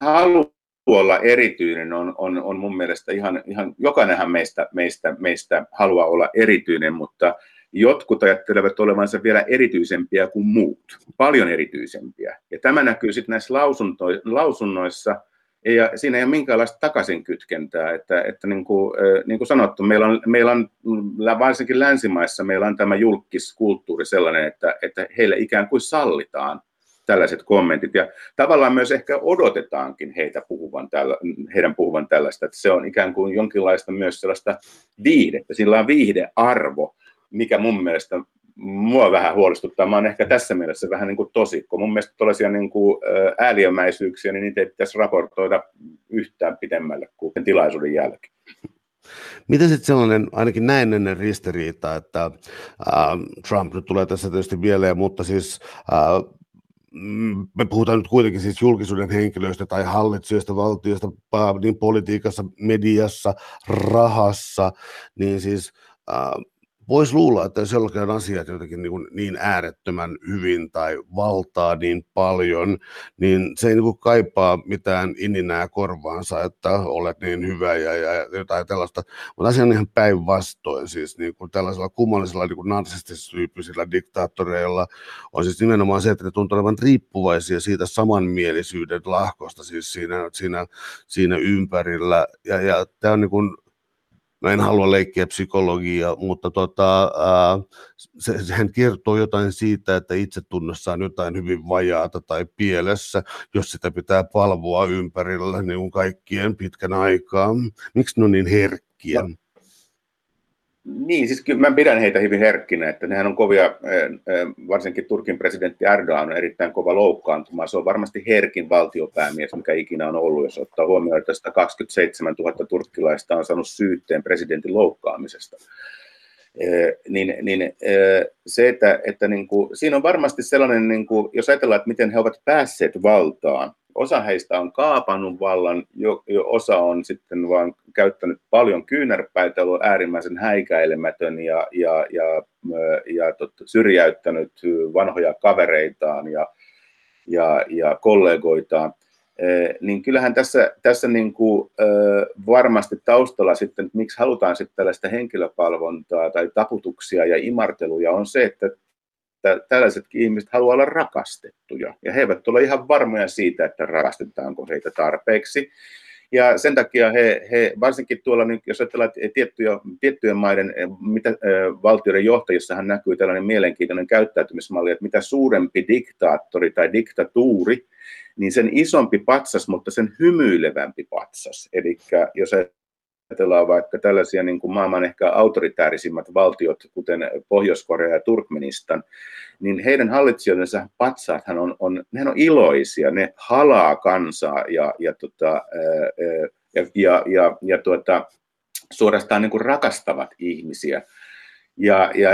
S3: halu olla erityinen on, on, on mun mielestä ihan, ihan jokainenhan meistä, meistä, meistä haluaa olla erityinen, mutta jotkut ajattelevat olevansa vielä erityisempiä kuin muut, paljon erityisempiä. Ja tämä näkyy sitten näissä lausunnoissa, ja siinä ei ole minkäänlaista takaisinkytkentää, että, että niin, kuin, niin kuin sanottu, meillä on, meillä on varsinkin länsimaissa meillä on tämä julkiskulttuuri sellainen, että, että heille ikään kuin sallitaan tällaiset kommentit. Ja tavallaan myös ehkä odotetaankin heitä puhuvan tällä, heidän puhuvan tällaista, että se on ikään kuin jonkinlaista myös sellaista viihdettä, sillä on viihdearvo, mikä mun mielestä mua vähän huolestuttaa. Mä oon ehkä tässä mielessä vähän niin kuin tosikko. Mun mielestä tällaisia niin kuin ääliömäisyyksiä, niin niitä ei pitäisi raportoida yhtään pidemmälle kuin tilaisuuden jälkeen.
S2: Miten sitten sellainen, ainakin näennäinen ristiriita, että äh, Trump nyt tulee tässä tietysti mieleen, mutta siis äh, me puhutaan nyt kuitenkin siis julkisuuden henkilöistä tai hallitsijoista valtiosta niin politiikassa, mediassa, rahassa, niin siis äh, voisi luulla, että jos jollakin asiat jotenkin niin, kuin niin äärettömän hyvin tai valtaa niin paljon, niin se ei niin kuin kaipaa mitään ininää korvaansa, että olet niin hyvä ja, ja jotain tällaista. Mutta asia on ihan päinvastoin, siis niin kuin tällaisella kummallisella niin narsistisilla diktaattoreilla on siis nimenomaan se, että ne tuntuu olevan riippuvaisia siitä samanmielisyyden lahkosta siis siinä, siinä, siinä ympärillä. Ja, ja tämä on niin kuin, mä en halua leikkiä psykologiaa, mutta tota, ää, se, sehän kertoo jotain siitä, että itsetunnossa on jotain hyvin vajaata tai pielessä, jos sitä pitää palvoa ympärillä niin kaikkien pitkän aikaa. Miksi ne on niin herkkiä?
S3: Niin, siis kyllä mä pidän heitä hyvin herkkinä, että nehän on kovia, varsinkin Turkin presidentti Erdogan on erittäin kova loukkaantuma. Se on varmasti herkin valtiopäämies, mikä ikinä on ollut, jos ottaa huomioon, että 127 000 turkkilaista on saanut syytteen presidentin loukkaamisesta. Niin, niin se, että, että niin kuin, siinä on varmasti sellainen, niin kuin, jos ajatellaan, että miten he ovat päässeet valtaan, osa heistä on kaapannut vallan, jo, jo osa on sitten vaan käyttänyt paljon kyynärpäitä, ollut äärimmäisen häikäilemätön ja, ja, ja, ja tot, syrjäyttänyt vanhoja kavereitaan ja, ja, ja kollegoitaan. Niin kyllähän tässä, tässä niin kuin, varmasti taustalla sitten, että miksi halutaan sitten tällaista henkilöpalvontaa tai taputuksia ja imarteluja on se, että että tällaisetkin ihmiset haluaa olla rakastettuja. Ja he eivät ole ihan varmoja siitä, että rakastetaanko heitä tarpeeksi. Ja sen takia he, he varsinkin tuolla, jos ajatellaan tiettyjä, tiettyjen maiden eh, mitä, äh, valtioiden johtajissahan näkyy tällainen mielenkiintoinen käyttäytymismalli, että mitä suurempi diktaattori tai diktatuuri, niin sen isompi patsas, mutta sen hymyilevämpi patsas. Eli jos ajatellaan vaikka tällaisia niin kuin maailman ehkä autoritäärisimmat valtiot, kuten Pohjois-Korea ja Turkmenistan, niin heidän hallitsijoidensa patsaathan on, on, ne on iloisia, ne halaa kansaa ja, ja, tota, ja, ja, ja, ja tuota, suorastaan niin kuin rakastavat ihmisiä. Ja, ja,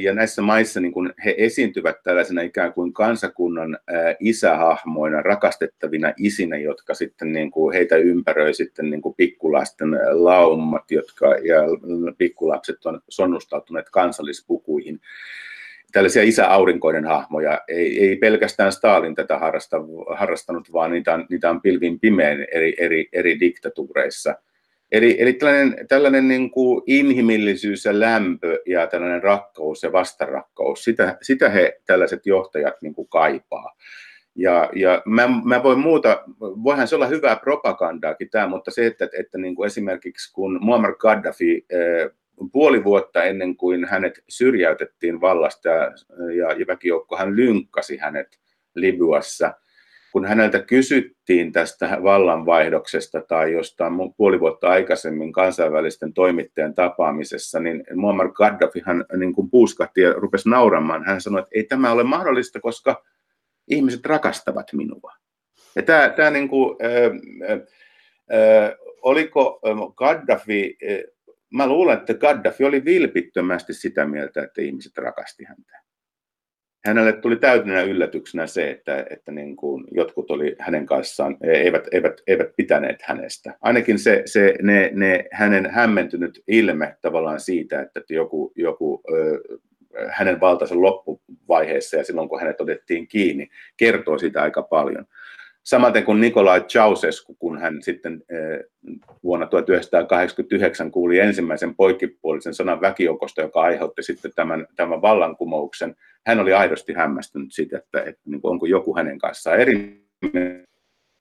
S3: ja näissä maissa niin kun he esiintyvät tällaisena ikään kuin kansakunnan isähahmoina, rakastettavina isinä, jotka sitten niin kuin heitä ympäröi sitten niin kuin pikkulasten laumat, jotka, ja pikkulapset on sonnustautuneet kansallispukuihin. Tällaisia isäaurinkoiden hahmoja, ei, ei pelkästään Stalin tätä harrasta, harrastanut, vaan niitä on, niitä on pilvin pimeän eri, eri, eri diktatuureissa – Eli, eli tällainen, tällainen niin kuin inhimillisyys ja lämpö ja tällainen rakkaus ja vastarakkaus, sitä, sitä he tällaiset johtajat niin kuin kaipaa. Ja, ja mä, mä voin muuta, voihan se olla hyvää propagandaakin tämä, mutta se, että, että niin kuin esimerkiksi kun Muammar Gaddafi eh, puoli vuotta ennen kuin hänet syrjäytettiin vallasta ja, ja väkijoukko hän lynkkasi hänet Libyassa – kun häneltä kysyttiin tästä vallanvaihdoksesta tai jostain puoli vuotta aikaisemmin kansainvälisten toimittajien tapaamisessa, niin Muammar Gaddafi hän niin kuin puuskahti ja rupesi nauramaan. Hän sanoi, että ei tämä ole mahdollista, koska ihmiset rakastavat minua. Ja tämä, tämä niin kuin, äh, äh, oliko Gaddafi, äh, mä luulen, että Gaddafi oli vilpittömästi sitä mieltä, että ihmiset rakasti häntä. Hänelle tuli täytynä yllätyksenä se, että, että niin kuin jotkut oli hänen kanssaan, eivät, eivät, eivät pitäneet hänestä. Ainakin se, se ne, ne, hänen hämmentynyt ilme tavallaan siitä, että joku, joku ö, hänen valtansa loppuvaiheessa ja silloin kun hänet otettiin kiinni, kertoo sitä aika paljon. Samaten kuin Nikolai Ceausescu, kun hän sitten vuonna 1989 kuuli ensimmäisen poikkipuolisen sanan väkijoukosta, joka aiheutti sitten tämän, tämän vallankumouksen, hän oli aidosti hämmästynyt siitä, että, että niin onko joku hänen kanssaan eri,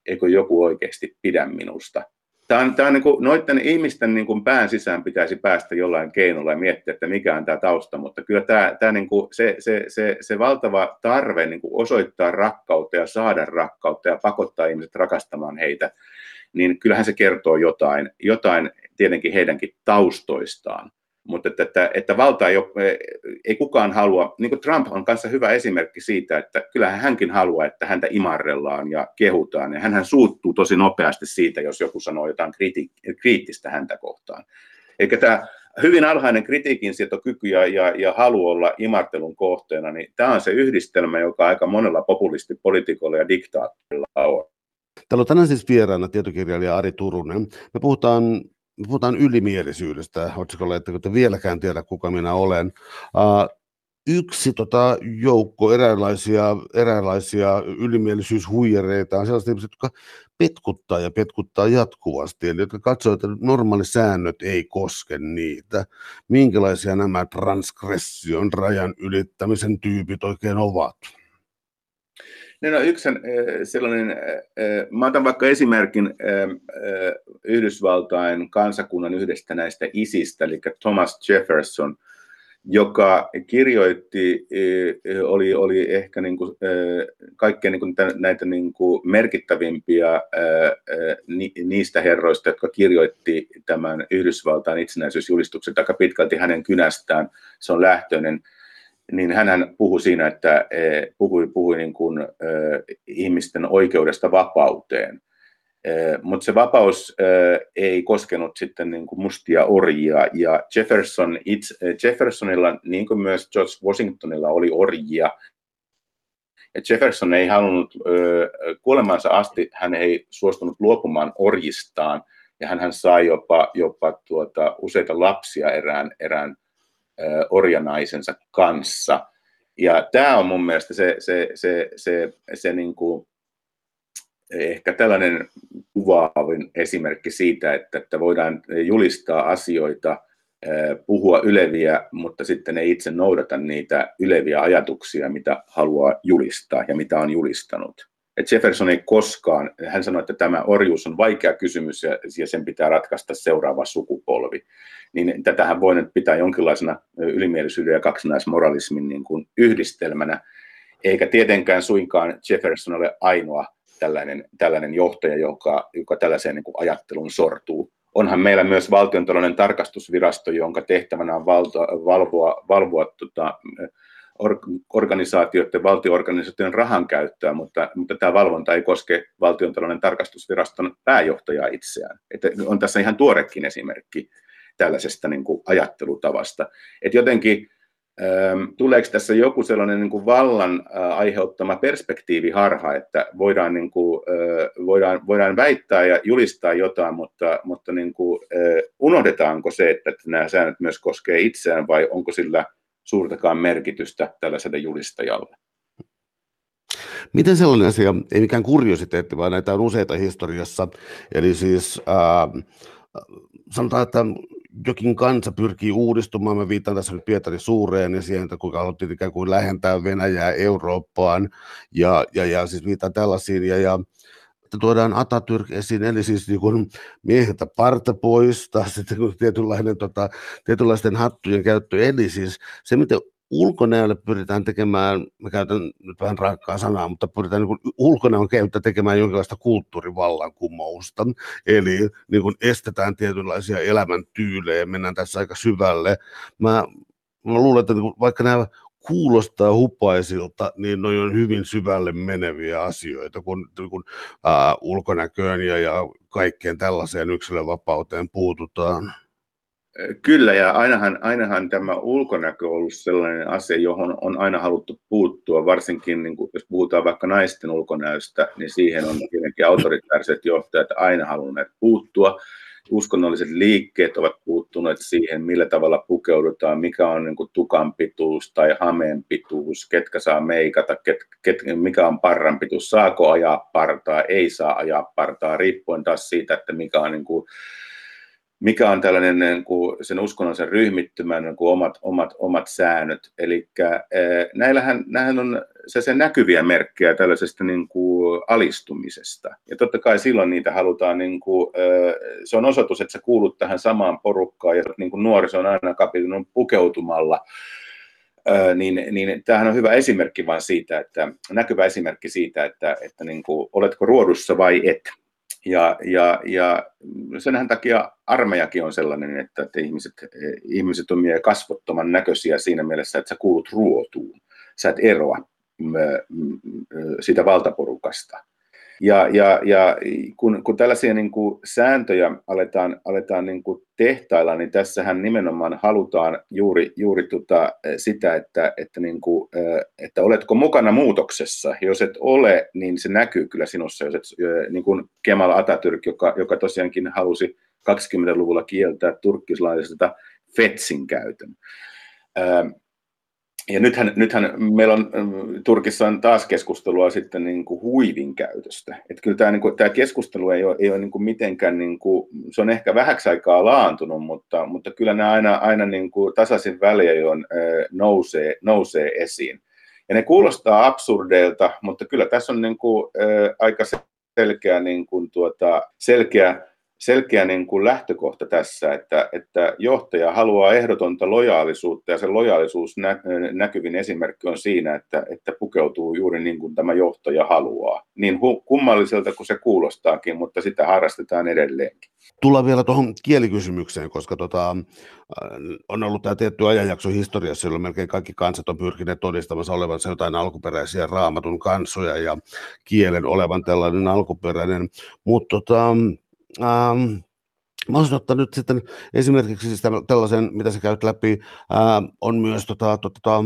S3: eikö joku oikeasti pidä minusta. Tämä on, tämä on niin kuin, noiden ihmisten niin kuin pään sisään pitäisi päästä jollain keinolla ja miettiä, että mikä on tämä tausta, mutta kyllä tämä, tämä niin kuin, se, se, se, se valtava tarve niin kuin osoittaa rakkautta ja saada rakkautta ja pakottaa ihmiset rakastamaan heitä, niin kyllähän se kertoo jotain, jotain tietenkin heidänkin taustoistaan mutta että, että, että valta ei, ole, ei kukaan halua, niin kuin Trump on kanssa hyvä esimerkki siitä, että kyllähän hänkin haluaa, että häntä imarrellaan ja kehutaan, ja hän suuttuu tosi nopeasti siitä, jos joku sanoo jotain kriti- kriittistä häntä kohtaan. Eikä tämä hyvin alhainen kritiikin sietokyky ja, ja, ja halu olla imartelun kohteena, niin tämä on se yhdistelmä, joka aika monella populistipolitiikolla ja diktaattorilla on.
S2: Täällä on tänään siis vieraana tietokirjailija Ari Turunen. Me puhutaan puhutaan ylimielisyydestä otsikolla, että te vieläkään tiedä, kuka minä olen. Uh, yksi tota, joukko eräänlaisia, eräänlaisia ylimielisyyshuijareita on sellaiset ihmiset, jotka petkuttaa ja petkuttaa jatkuvasti, eli jotka katsoo, että normaali säännöt ei koske niitä. Minkälaisia nämä transgression rajan ylittämisen tyypit oikein ovat?
S3: Niin no yksi sellainen, mä otan vaikka esimerkin Yhdysvaltain kansakunnan yhdestä näistä isistä, eli Thomas Jefferson, joka kirjoitti, oli, oli ehkä niin kuin, kaikkein niin kuin näitä niin kuin merkittävimpiä niistä herroista, jotka kirjoitti tämän Yhdysvaltain itsenäisyysjulistuksen aika pitkälti hänen kynästään. Se on lähtöinen niin hän puhui siinä, että e, puhui, puhui niin kuin, ihmisten oikeudesta vapauteen. Mutta se vapaus ei koskenut sitten niin kuin mustia orjia, ja Jefferson itse, Jeffersonilla, niin kuin myös George Washingtonilla, oli orjia, ja Jefferson ei halunnut, kuolemansa asti hän ei suostunut luopumaan orjistaan, ja hän sai jopa, jopa tuota, useita lapsia erään, erään orjanaisensa kanssa. Ja tämä on mun mielestä se, se, se, se, se niin kuin ehkä tällainen kuvaavin esimerkki siitä, että, että voidaan julistaa asioita, puhua yleviä, mutta sitten ei itse noudata niitä yleviä ajatuksia, mitä haluaa julistaa ja mitä on julistanut että Jefferson ei koskaan, hän sanoi, että tämä orjuus on vaikea kysymys ja, ja sen pitää ratkaista seuraava sukupolvi. Niin tätähän voi nyt pitää jonkinlaisena ylimielisyyden ja kaksinaismoralismin niin kuin yhdistelmänä, eikä tietenkään suinkaan Jefferson ole ainoa tällainen, tällainen johtaja, joka, joka tällaiseen niin kuin ajatteluun sortuu. Onhan meillä myös valtiontalouden tarkastusvirasto, jonka tehtävänä on valvoa, valvoa tota, organisaatioiden, valtioorganisaatioiden rahan käyttöä, mutta, mutta tämä valvonta ei koske valtiontalouden tarkastusviraston pääjohtajaa itseään. Että on tässä ihan tuorekin esimerkki tällaisesta niin kuin ajattelutavasta. Että jotenkin ähm, tuleeko tässä joku sellainen niin kuin vallan äh, aiheuttama perspektiiviharha, että voidaan, niin kuin, äh, voidaan, voidaan väittää ja julistaa jotain, mutta, mutta niin kuin, äh, unohdetaanko se, että nämä säännöt myös koskee itseään vai onko sillä – suurtakaan merkitystä tällaiselle julistajalle.
S2: Miten sellainen asia, ei mikään kuriositeetti, vaan näitä on useita historiassa, eli siis äh, sanotaan, että jokin kansa pyrkii uudistumaan, mä viitan tässä nyt Pietari Suureen ja siihen, että kuinka haluttiin ikään kuin lähentää Venäjää Eurooppaan, ja, ja, ja siis viitan tällaisiin, ja, ja että tuodaan Atatürk esiin, eli siis niin kuin mieheltä parta pois, tai sitten tietynlainen, tota, tietynlaisten hattujen käyttö, eli siis se, miten ulkonäölle pyritään tekemään, mä käytän nyt vähän rankkaa sanaa, mutta pyritään niin ulkonäön käyttä tekemään jonkinlaista kulttuurivallankumousta, eli niin kuin estetään tietynlaisia elämäntyylejä, mennään tässä aika syvälle. Mä, mä luulen, että niin vaikka nämä kuulostaa hupaisilta, niin ne on hyvin syvälle meneviä asioita, kun, kun ää, ulkonäköön ja, ja kaikkeen tällaiseen yksilövapauteen puututaan.
S3: Kyllä, ja ainahan, ainahan tämä ulkonäkö on ollut sellainen asia, johon on aina haluttu puuttua, varsinkin niin kuin, jos puhutaan vaikka naisten ulkonäöstä, niin siihen on tietenkin autoritaariset johtajat aina halunneet puuttua. Uskonnolliset liikkeet ovat puuttuneet siihen, millä tavalla pukeudutaan, mikä on niin kuin, tukan pituus tai hameen pituus, ketkä saa meikata, ket, ket, mikä on parran pituus, saako ajaa partaa, ei saa ajaa partaa, riippuen taas siitä, että mikä on niin kuin, mikä on tällainen niin kuin sen uskonnollisen ryhmittymän niin kuin omat, omat, omat säännöt. Eli näillähän, näillähän on se, näkyviä merkkejä tällaisesta niin kuin alistumisesta. Ja totta kai silloin niitä halutaan, niin kuin, se on osoitus, että sä kuulut tähän samaan porukkaan ja niin kuin nuoriso on aina kapitunut pukeutumalla niin, niin tämähän on hyvä esimerkki vain siitä, että näkyvä esimerkki siitä, että, että niin kuin, oletko ruodussa vai et. Ja, ja, ja senhän takia armeijakin on sellainen, että, että ihmiset, ihmiset on kasvottoman näköisiä siinä mielessä, että sä kuulut ruotuun. Sä et eroa sitä valtaporukasta. Ja, ja, ja kun, kun tällaisia niin kuin sääntöjä aletaan, aletaan niin kuin tehtailla, niin tässähän nimenomaan halutaan juuri, juuri tota, sitä, että, että, niin kuin, että oletko mukana muutoksessa. Jos et ole, niin se näkyy kyllä sinussa. Jos et, niin kuin Kemal Atatürk, joka, joka tosiaankin halusi 20-luvulla kieltää turkkislaisesta fetsin käytön ja nythän, nythän meillä on Turkissa on taas keskustelua sitten niin kuin huivin käytöstä. Että kyllä tämä, niin kuin, tämä keskustelu ei ole, ei ole niin kuin mitenkään, niin kuin, se on ehkä vähäksi aikaa laantunut, mutta, mutta kyllä ne aina, aina niin kuin tasaisin väliajoin nousee, nousee esiin. Ja ne kuulostaa absurdeilta, mutta kyllä tässä on niin kuin, aika selkeä, niin kuin, tuota, selkeä selkeä niin kuin lähtökohta tässä, että, että johtaja haluaa ehdotonta lojaalisuutta ja se lojaalisuus nä, näkyvin esimerkki on siinä, että, että pukeutuu juuri niin kuin tämä johtaja haluaa. Niin hu, kummalliselta kuin se kuulostaakin, mutta sitä harrastetaan edelleenkin.
S2: Tullaan vielä tuohon kielikysymykseen, koska tota, äh, on ollut tämä tietty ajanjakso historiassa, jolloin melkein kaikki kansat on pyrkineet todistamassa olevansa jotain alkuperäisiä raamatun kansoja ja kielen olevan tällainen alkuperäinen. Mutta tota, ähm, Mä olisin ottanut sitten esimerkiksi siis tällaisen, mitä sä käyt läpi, ää, on myös tota, tota,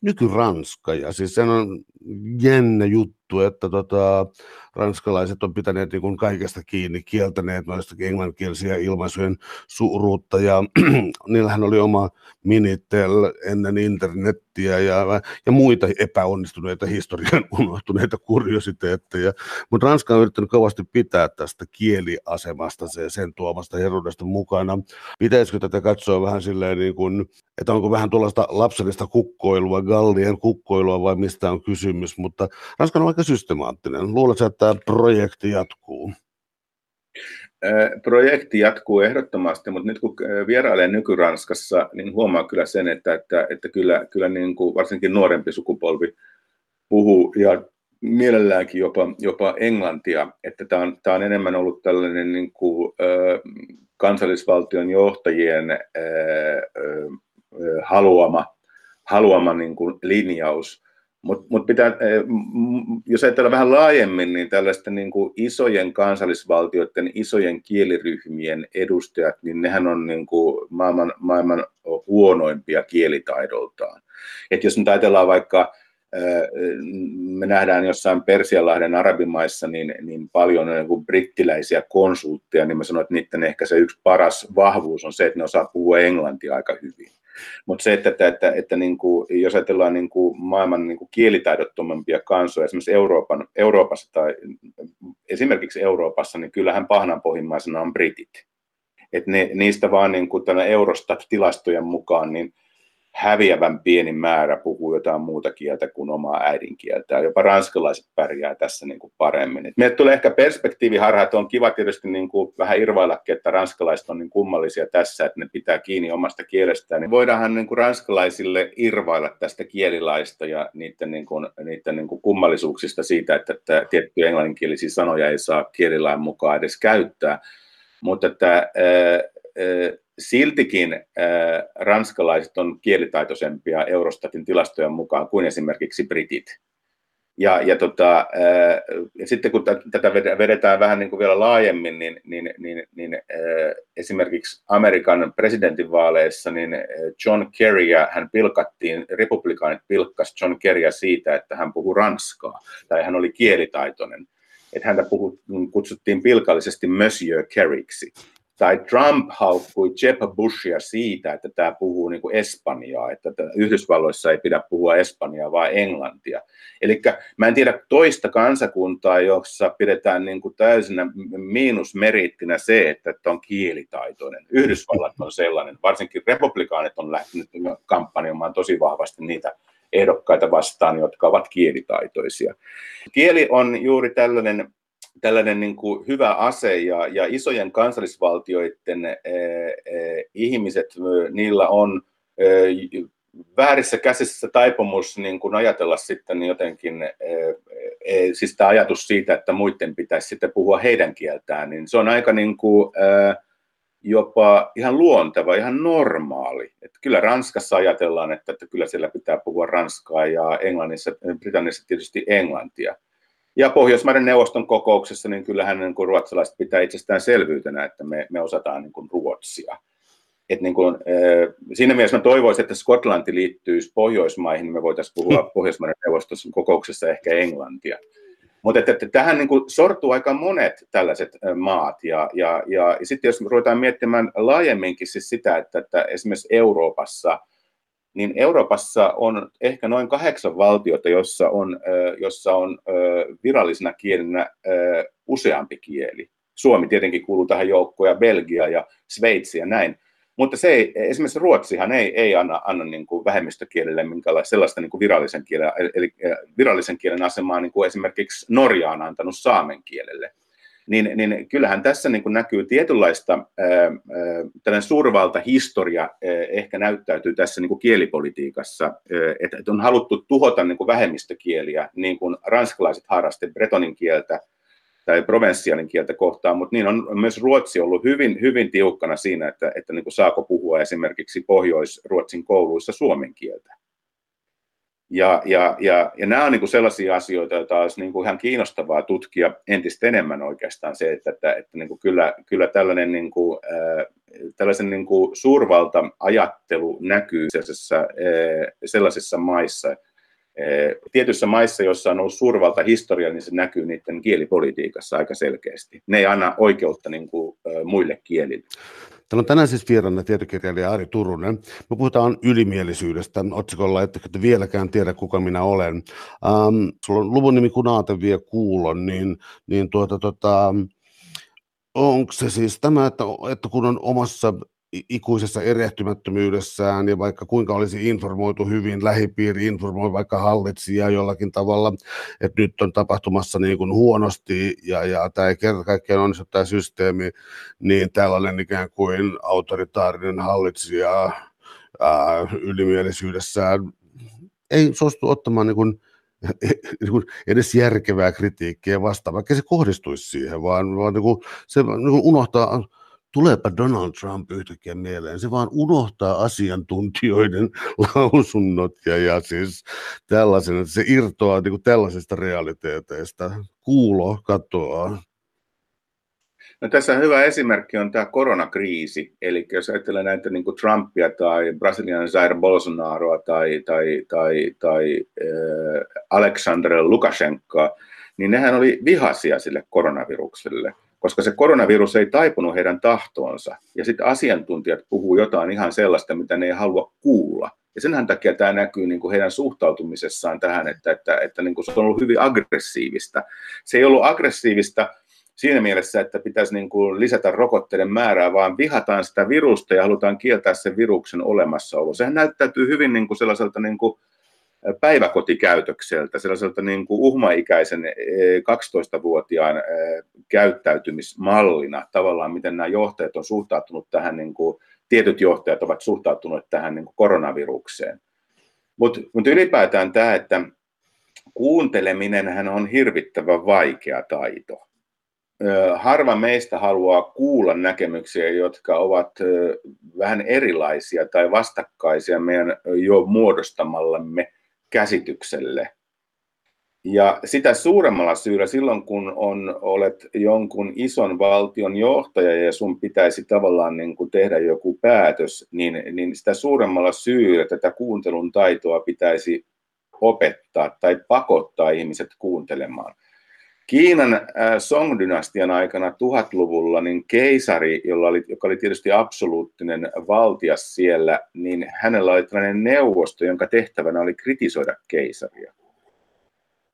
S2: nykyranska, ja siis se on jännä juttu, että tota, ranskalaiset on pitäneet niin kuin kaikesta kiinni, kieltäneet noista englanninkielisiä ilmaisujen suuruutta, ja niillähän oli oma Minitel ennen internettiä ja, ja muita epäonnistuneita historian unohtuneita kuriositeetteja, mutta Ranska on yrittänyt kovasti pitää tästä kieliasemasta se, sen tuomasta heruudesta mukana. Pitäisikö tätä katsoa vähän silleen niin kuin, että onko vähän tuollaista lapsellista kukkoilua, Gallien kukkoilua vai mistä on kysymys, mutta Ranska on aika systemaattinen. Luuletko, että tämä projekti jatkuu?
S3: Projekti jatkuu ehdottomasti, mutta nyt kun vierailen nyky-Ranskassa, niin huomaa kyllä sen, että, että, että kyllä, kyllä niin kuin varsinkin nuorempi sukupolvi puhuu ja mielelläänkin jopa, jopa englantia, että tämä on, tämä on enemmän ollut tällainen niin kuin, ö, kansallisvaltion johtajien ö, ö, haluama, haluama niin kuin linjaus, mutta mut pitää, eh, jos ajatellaan vähän laajemmin, niin tällaisten niin kuin isojen kansallisvaltioiden, isojen kieliryhmien edustajat, niin nehän on niin kuin maailman, maailman huonoimpia kielitaidoltaan. Et jos nyt ajatellaan vaikka, eh, me nähdään jossain Persianlahden arabimaissa niin, niin paljon niin kuin brittiläisiä konsultteja, niin mä sanon, että niiden ehkä se yksi paras vahvuus on se, että ne osaa puhua englantia aika hyvin. Mutta se, että, että, että, että niin kuin, jos ajatellaan niin kuin maailman niin kuin kielitaidottomampia kansoja, esimerkiksi Euroopan, Euroopassa tai esimerkiksi Euroopassa, niin kyllähän pahnanpohjimmaisena on britit. Et ne, niistä vaan niin kuin Eurostat-tilastojen mukaan, niin häviävän pieni määrä puhuu jotain muuta kieltä kuin omaa äidinkieltä. Jopa ranskalaiset pärjää tässä niin kuin paremmin. Et meille tulee ehkä perspektiiviharha, että on kiva tietysti niin kuin vähän irvaillakin, että ranskalaiset on niin kummallisia tässä, että ne pitää kiinni omasta kielestään. Niin voidaanhan niin kuin ranskalaisille irvailla tästä kielilaista ja niiden, niin kuin, niiden niin kuin kummallisuuksista siitä, että, että tiettyjä englanninkielisiä sanoja ei saa kielilain mukaan edes käyttää. Mutta että, ää, ää, siltikin äh, ranskalaiset on kielitaitoisempia Eurostatin tilastojen mukaan kuin esimerkiksi britit. Ja, ja, tota, ja sitten kun tätä vedetään vähän niin kuin vielä laajemmin, niin, niin, niin, niin esimerkiksi Amerikan presidentinvaaleissa niin John Kerryä hän pilkattiin, republikaanit pilkkas John Kerryä siitä, että hän puhuu ranskaa tai hän oli kielitaitoinen. Että häntä puhut, kutsuttiin pilkallisesti Monsieur Kerryksi tai Trump haukkui Jeb Bushia siitä, että tämä puhuu niin kuin espanjaa, että Yhdysvalloissa ei pidä puhua espanjaa, vaan englantia. Eli mä en tiedä toista kansakuntaa, jossa pidetään niin kuin täysin miinusmerittinä se, että, että on kielitaitoinen. Yhdysvallat on sellainen, varsinkin republikaanit on lähtenyt kampanjoimaan tosi vahvasti niitä ehdokkaita vastaan, jotka ovat kielitaitoisia. Kieli on juuri tällainen tällainen niin kuin hyvä ase ja, ja isojen kansallisvaltioiden eh, eh, ihmiset, niillä on eh, väärissä käsissä taipumus niin kuin ajatella sitten jotenkin, eh, eh, siis tämä ajatus siitä, että muiden pitäisi sitten puhua heidän kieltään, niin se on aika niin kuin, eh, jopa ihan luonteva, ihan normaali. Että kyllä Ranskassa ajatellaan, että, että kyllä siellä pitää puhua ranskaa ja Englannissa, Britanniassa tietysti englantia. Ja Pohjoismaiden neuvoston kokouksessa, niin kyllähän niin kuin ruotsalaiset pitää itsestäänselvyytenä, että me, me osataan niin kuin ruotsia. Et niin kuin, siinä mielessä mä toivoisin, että Skotlanti liittyisi Pohjoismaihin, niin me voitaisiin puhua mm. Pohjoismaiden neuvostossa kokouksessa ehkä englantia. Mutta että, että tähän niin kuin sortuu aika monet tällaiset maat. Ja, ja, ja, ja sitten jos ruvetaan miettimään laajemminkin siis sitä, että, että esimerkiksi Euroopassa – niin Euroopassa on ehkä noin kahdeksan valtiota, jossa on, jossa on virallisena kielenä useampi kieli. Suomi tietenkin kuuluu tähän joukkoon ja Belgia ja Sveitsi ja näin. Mutta se ei, esimerkiksi Ruotsihan ei, ei anna, anna niin kuin vähemmistökielelle minkälaista sellaista niin kuin virallisen, kielen, eli virallisen kielen asemaa, niin kuin esimerkiksi Norja on antanut saamen kielelle niin, niin kyllähän tässä niin kuin näkyy tietynlaista tällainen suurvaltahistoria ehkä näyttäytyy tässä niin kuin kielipolitiikassa, että on haluttu tuhota niin kuin vähemmistökieliä, niin kuin ranskalaiset harraste bretonin kieltä tai provenssialin kieltä kohtaan, mutta niin on myös Ruotsi ollut hyvin, hyvin tiukkana siinä, että, että niin kuin saako puhua esimerkiksi Pohjois-Ruotsin kouluissa suomen kieltä. Ja, ja, ja, ja nämä on niin kuin sellaisia asioita, joita olisi niin kuin ihan kiinnostavaa tutkia entistä enemmän oikeastaan se, että, että, että niin kuin kyllä, kyllä tällainen niin kuin, äh, tällaisen niin kuin suurvalta-ajattelu näkyy sellaisissa, äh, sellaisissa maissa, äh, tietyissä maissa, joissa on ollut suurvalta historia, niin se näkyy niiden kielipolitiikassa aika selkeästi. Ne ei anna oikeutta niin kuin, äh, muille kielille.
S2: Täällä on tänään siis vieraana tietokirjailija Ari Turunen. Me puhutaan ylimielisyydestä otsikolla, että vieläkään tiedä, kuka minä olen. Ähm, sulla on luvun nimi kun aate vie kuulon, niin, niin tuota, tuota, onko se siis tämä, että, että kun on omassa ikuisessa erehtymättömyydessään ja vaikka kuinka olisi informoitu hyvin, lähipiiri informoi vaikka hallitsijaa jollakin tavalla, että nyt on tapahtumassa niin kuin huonosti ja, ja tämä ei kerta kaikkiaan onnistu tämä systeemi, niin tällainen ikään kuin autoritaarinen hallitsija ää, ylimielisyydessään ei suostu ottamaan niin kuin, niin kuin edes järkevää kritiikkiä vastaan, vaikka se kohdistuisi siihen, vaan, vaan niin kuin, se niin kuin unohtaa tuleepa Donald Trump yhtäkkiä mieleen. Se vaan unohtaa asiantuntijoiden lausunnot ja, ja siis tällaisen, että se irtoaa niin kuin tällaisista realiteeteista. Kuulo katoaa.
S3: No tässä hyvä esimerkki on tämä koronakriisi. Eli jos ajattelee näitä niin kuin Trumpia tai Brasilian Jair Bolsonaroa tai, tai, tai, tai äh, Alexander Lukashenkoa, niin nehän oli vihaisia sille koronavirukselle koska se koronavirus ei taipunut heidän tahtoonsa. Ja sitten asiantuntijat puhuu jotain ihan sellaista, mitä ne ei halua kuulla. Ja sen takia tämä näkyy niin kuin heidän suhtautumisessaan tähän, että, että, että niin kuin se on ollut hyvin aggressiivista. Se ei ollut aggressiivista siinä mielessä, että pitäisi niin kuin lisätä rokotteiden määrää, vaan vihataan sitä virusta ja halutaan kieltää sen viruksen olemassaolo. Sehän näyttäytyy hyvin niin kuin sellaiselta niin kuin päiväkotikäytökseltä, sellaiselta niin kuin uhmaikäisen 12-vuotiaan eh, eh, käyttäytymismallina tavallaan, miten nämä johtajat on suhtautunut tähän, niin kuin, tietyt johtajat ovat suhtautuneet tähän niin kuin koronavirukseen. Mutta mut ylipäätään tämä, että kuunteleminen on hirvittävän vaikea taito. Harva meistä haluaa kuulla näkemyksiä, jotka ovat vähän erilaisia tai vastakkaisia meidän jo muodostamallamme käsitykselle. Ja sitä suuremmalla syyllä silloin, kun on, olet jonkun ison valtion johtaja ja sun pitäisi tavallaan niin kuin tehdä joku päätös, niin, niin sitä suuremmalla syyllä tätä kuuntelun taitoa pitäisi opettaa tai pakottaa ihmiset kuuntelemaan. Kiinan äh, Song-dynastian aikana 1000-luvulla niin keisari, jolla oli, joka oli tietysti absoluuttinen valtias siellä, niin hänellä oli tällainen neuvosto, jonka tehtävänä oli kritisoida keisaria.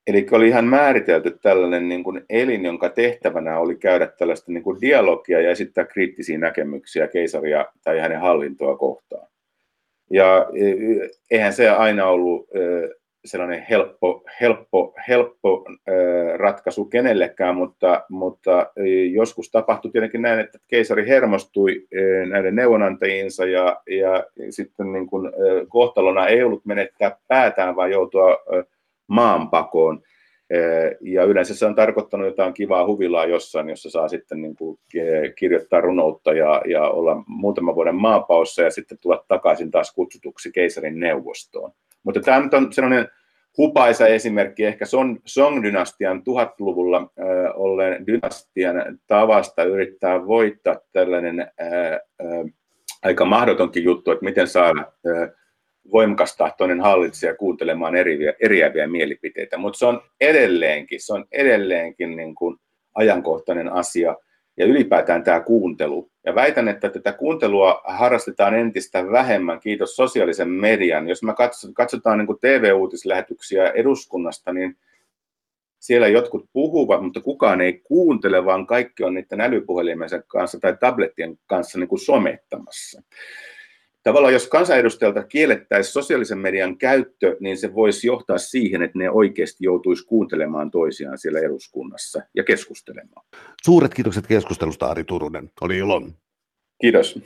S3: Eli oli ihan määritelty tällainen niin kuin elin, jonka tehtävänä oli käydä tällaista niin kuin dialogia ja esittää kriittisiä näkemyksiä keisaria tai hänen hallintoa kohtaan. Ja e, eihän se aina ollut e, sellainen helppo, helppo, helppo ratkaisu kenellekään, mutta, mutta joskus tapahtui tietenkin näin, että keisari hermostui näiden neuvonantajiinsa ja, ja sitten niin kuin kohtalona ei ollut menettää päätään, vaan joutua maanpakoon. Ja yleensä se on tarkoittanut jotain kivaa huvilaa jossain, jossa saa sitten niin kuin kirjoittaa runoutta ja, ja olla muutaman vuoden maapaussa ja sitten tulla takaisin taas kutsutuksi keisarin neuvostoon. Mutta tämä nyt on sellainen hupaisa esimerkki. Ehkä Song-dynastian 1000-luvulla äh, olleen dynastian tavasta yrittää voittaa tällainen äh, äh, aika mahdotonkin juttu, että miten saada äh, voimakastahtoinen hallitsija kuuntelemaan eriviä, eriäviä mielipiteitä, mutta se on edelleenkin, se on edelleenkin niin kuin ajankohtainen asia ja ylipäätään tämä kuuntelu. Ja väitän, että tätä kuuntelua harrastetaan entistä vähemmän, kiitos sosiaalisen median. Jos me katsotaan niin TV-uutislähetyksiä eduskunnasta, niin siellä jotkut puhuvat, mutta kukaan ei kuuntele, vaan kaikki on niiden älypuhelimensa kanssa tai tablettien kanssa niin kuin somettamassa tavallaan jos kansanedustajalta kiellettäisiin sosiaalisen median käyttö, niin se voisi johtaa siihen, että ne oikeasti joutuisi kuuntelemaan toisiaan siellä eduskunnassa ja keskustelemaan.
S2: Suuret kiitokset keskustelusta, Ari Turunen. Oli ilo.
S3: Kiitos.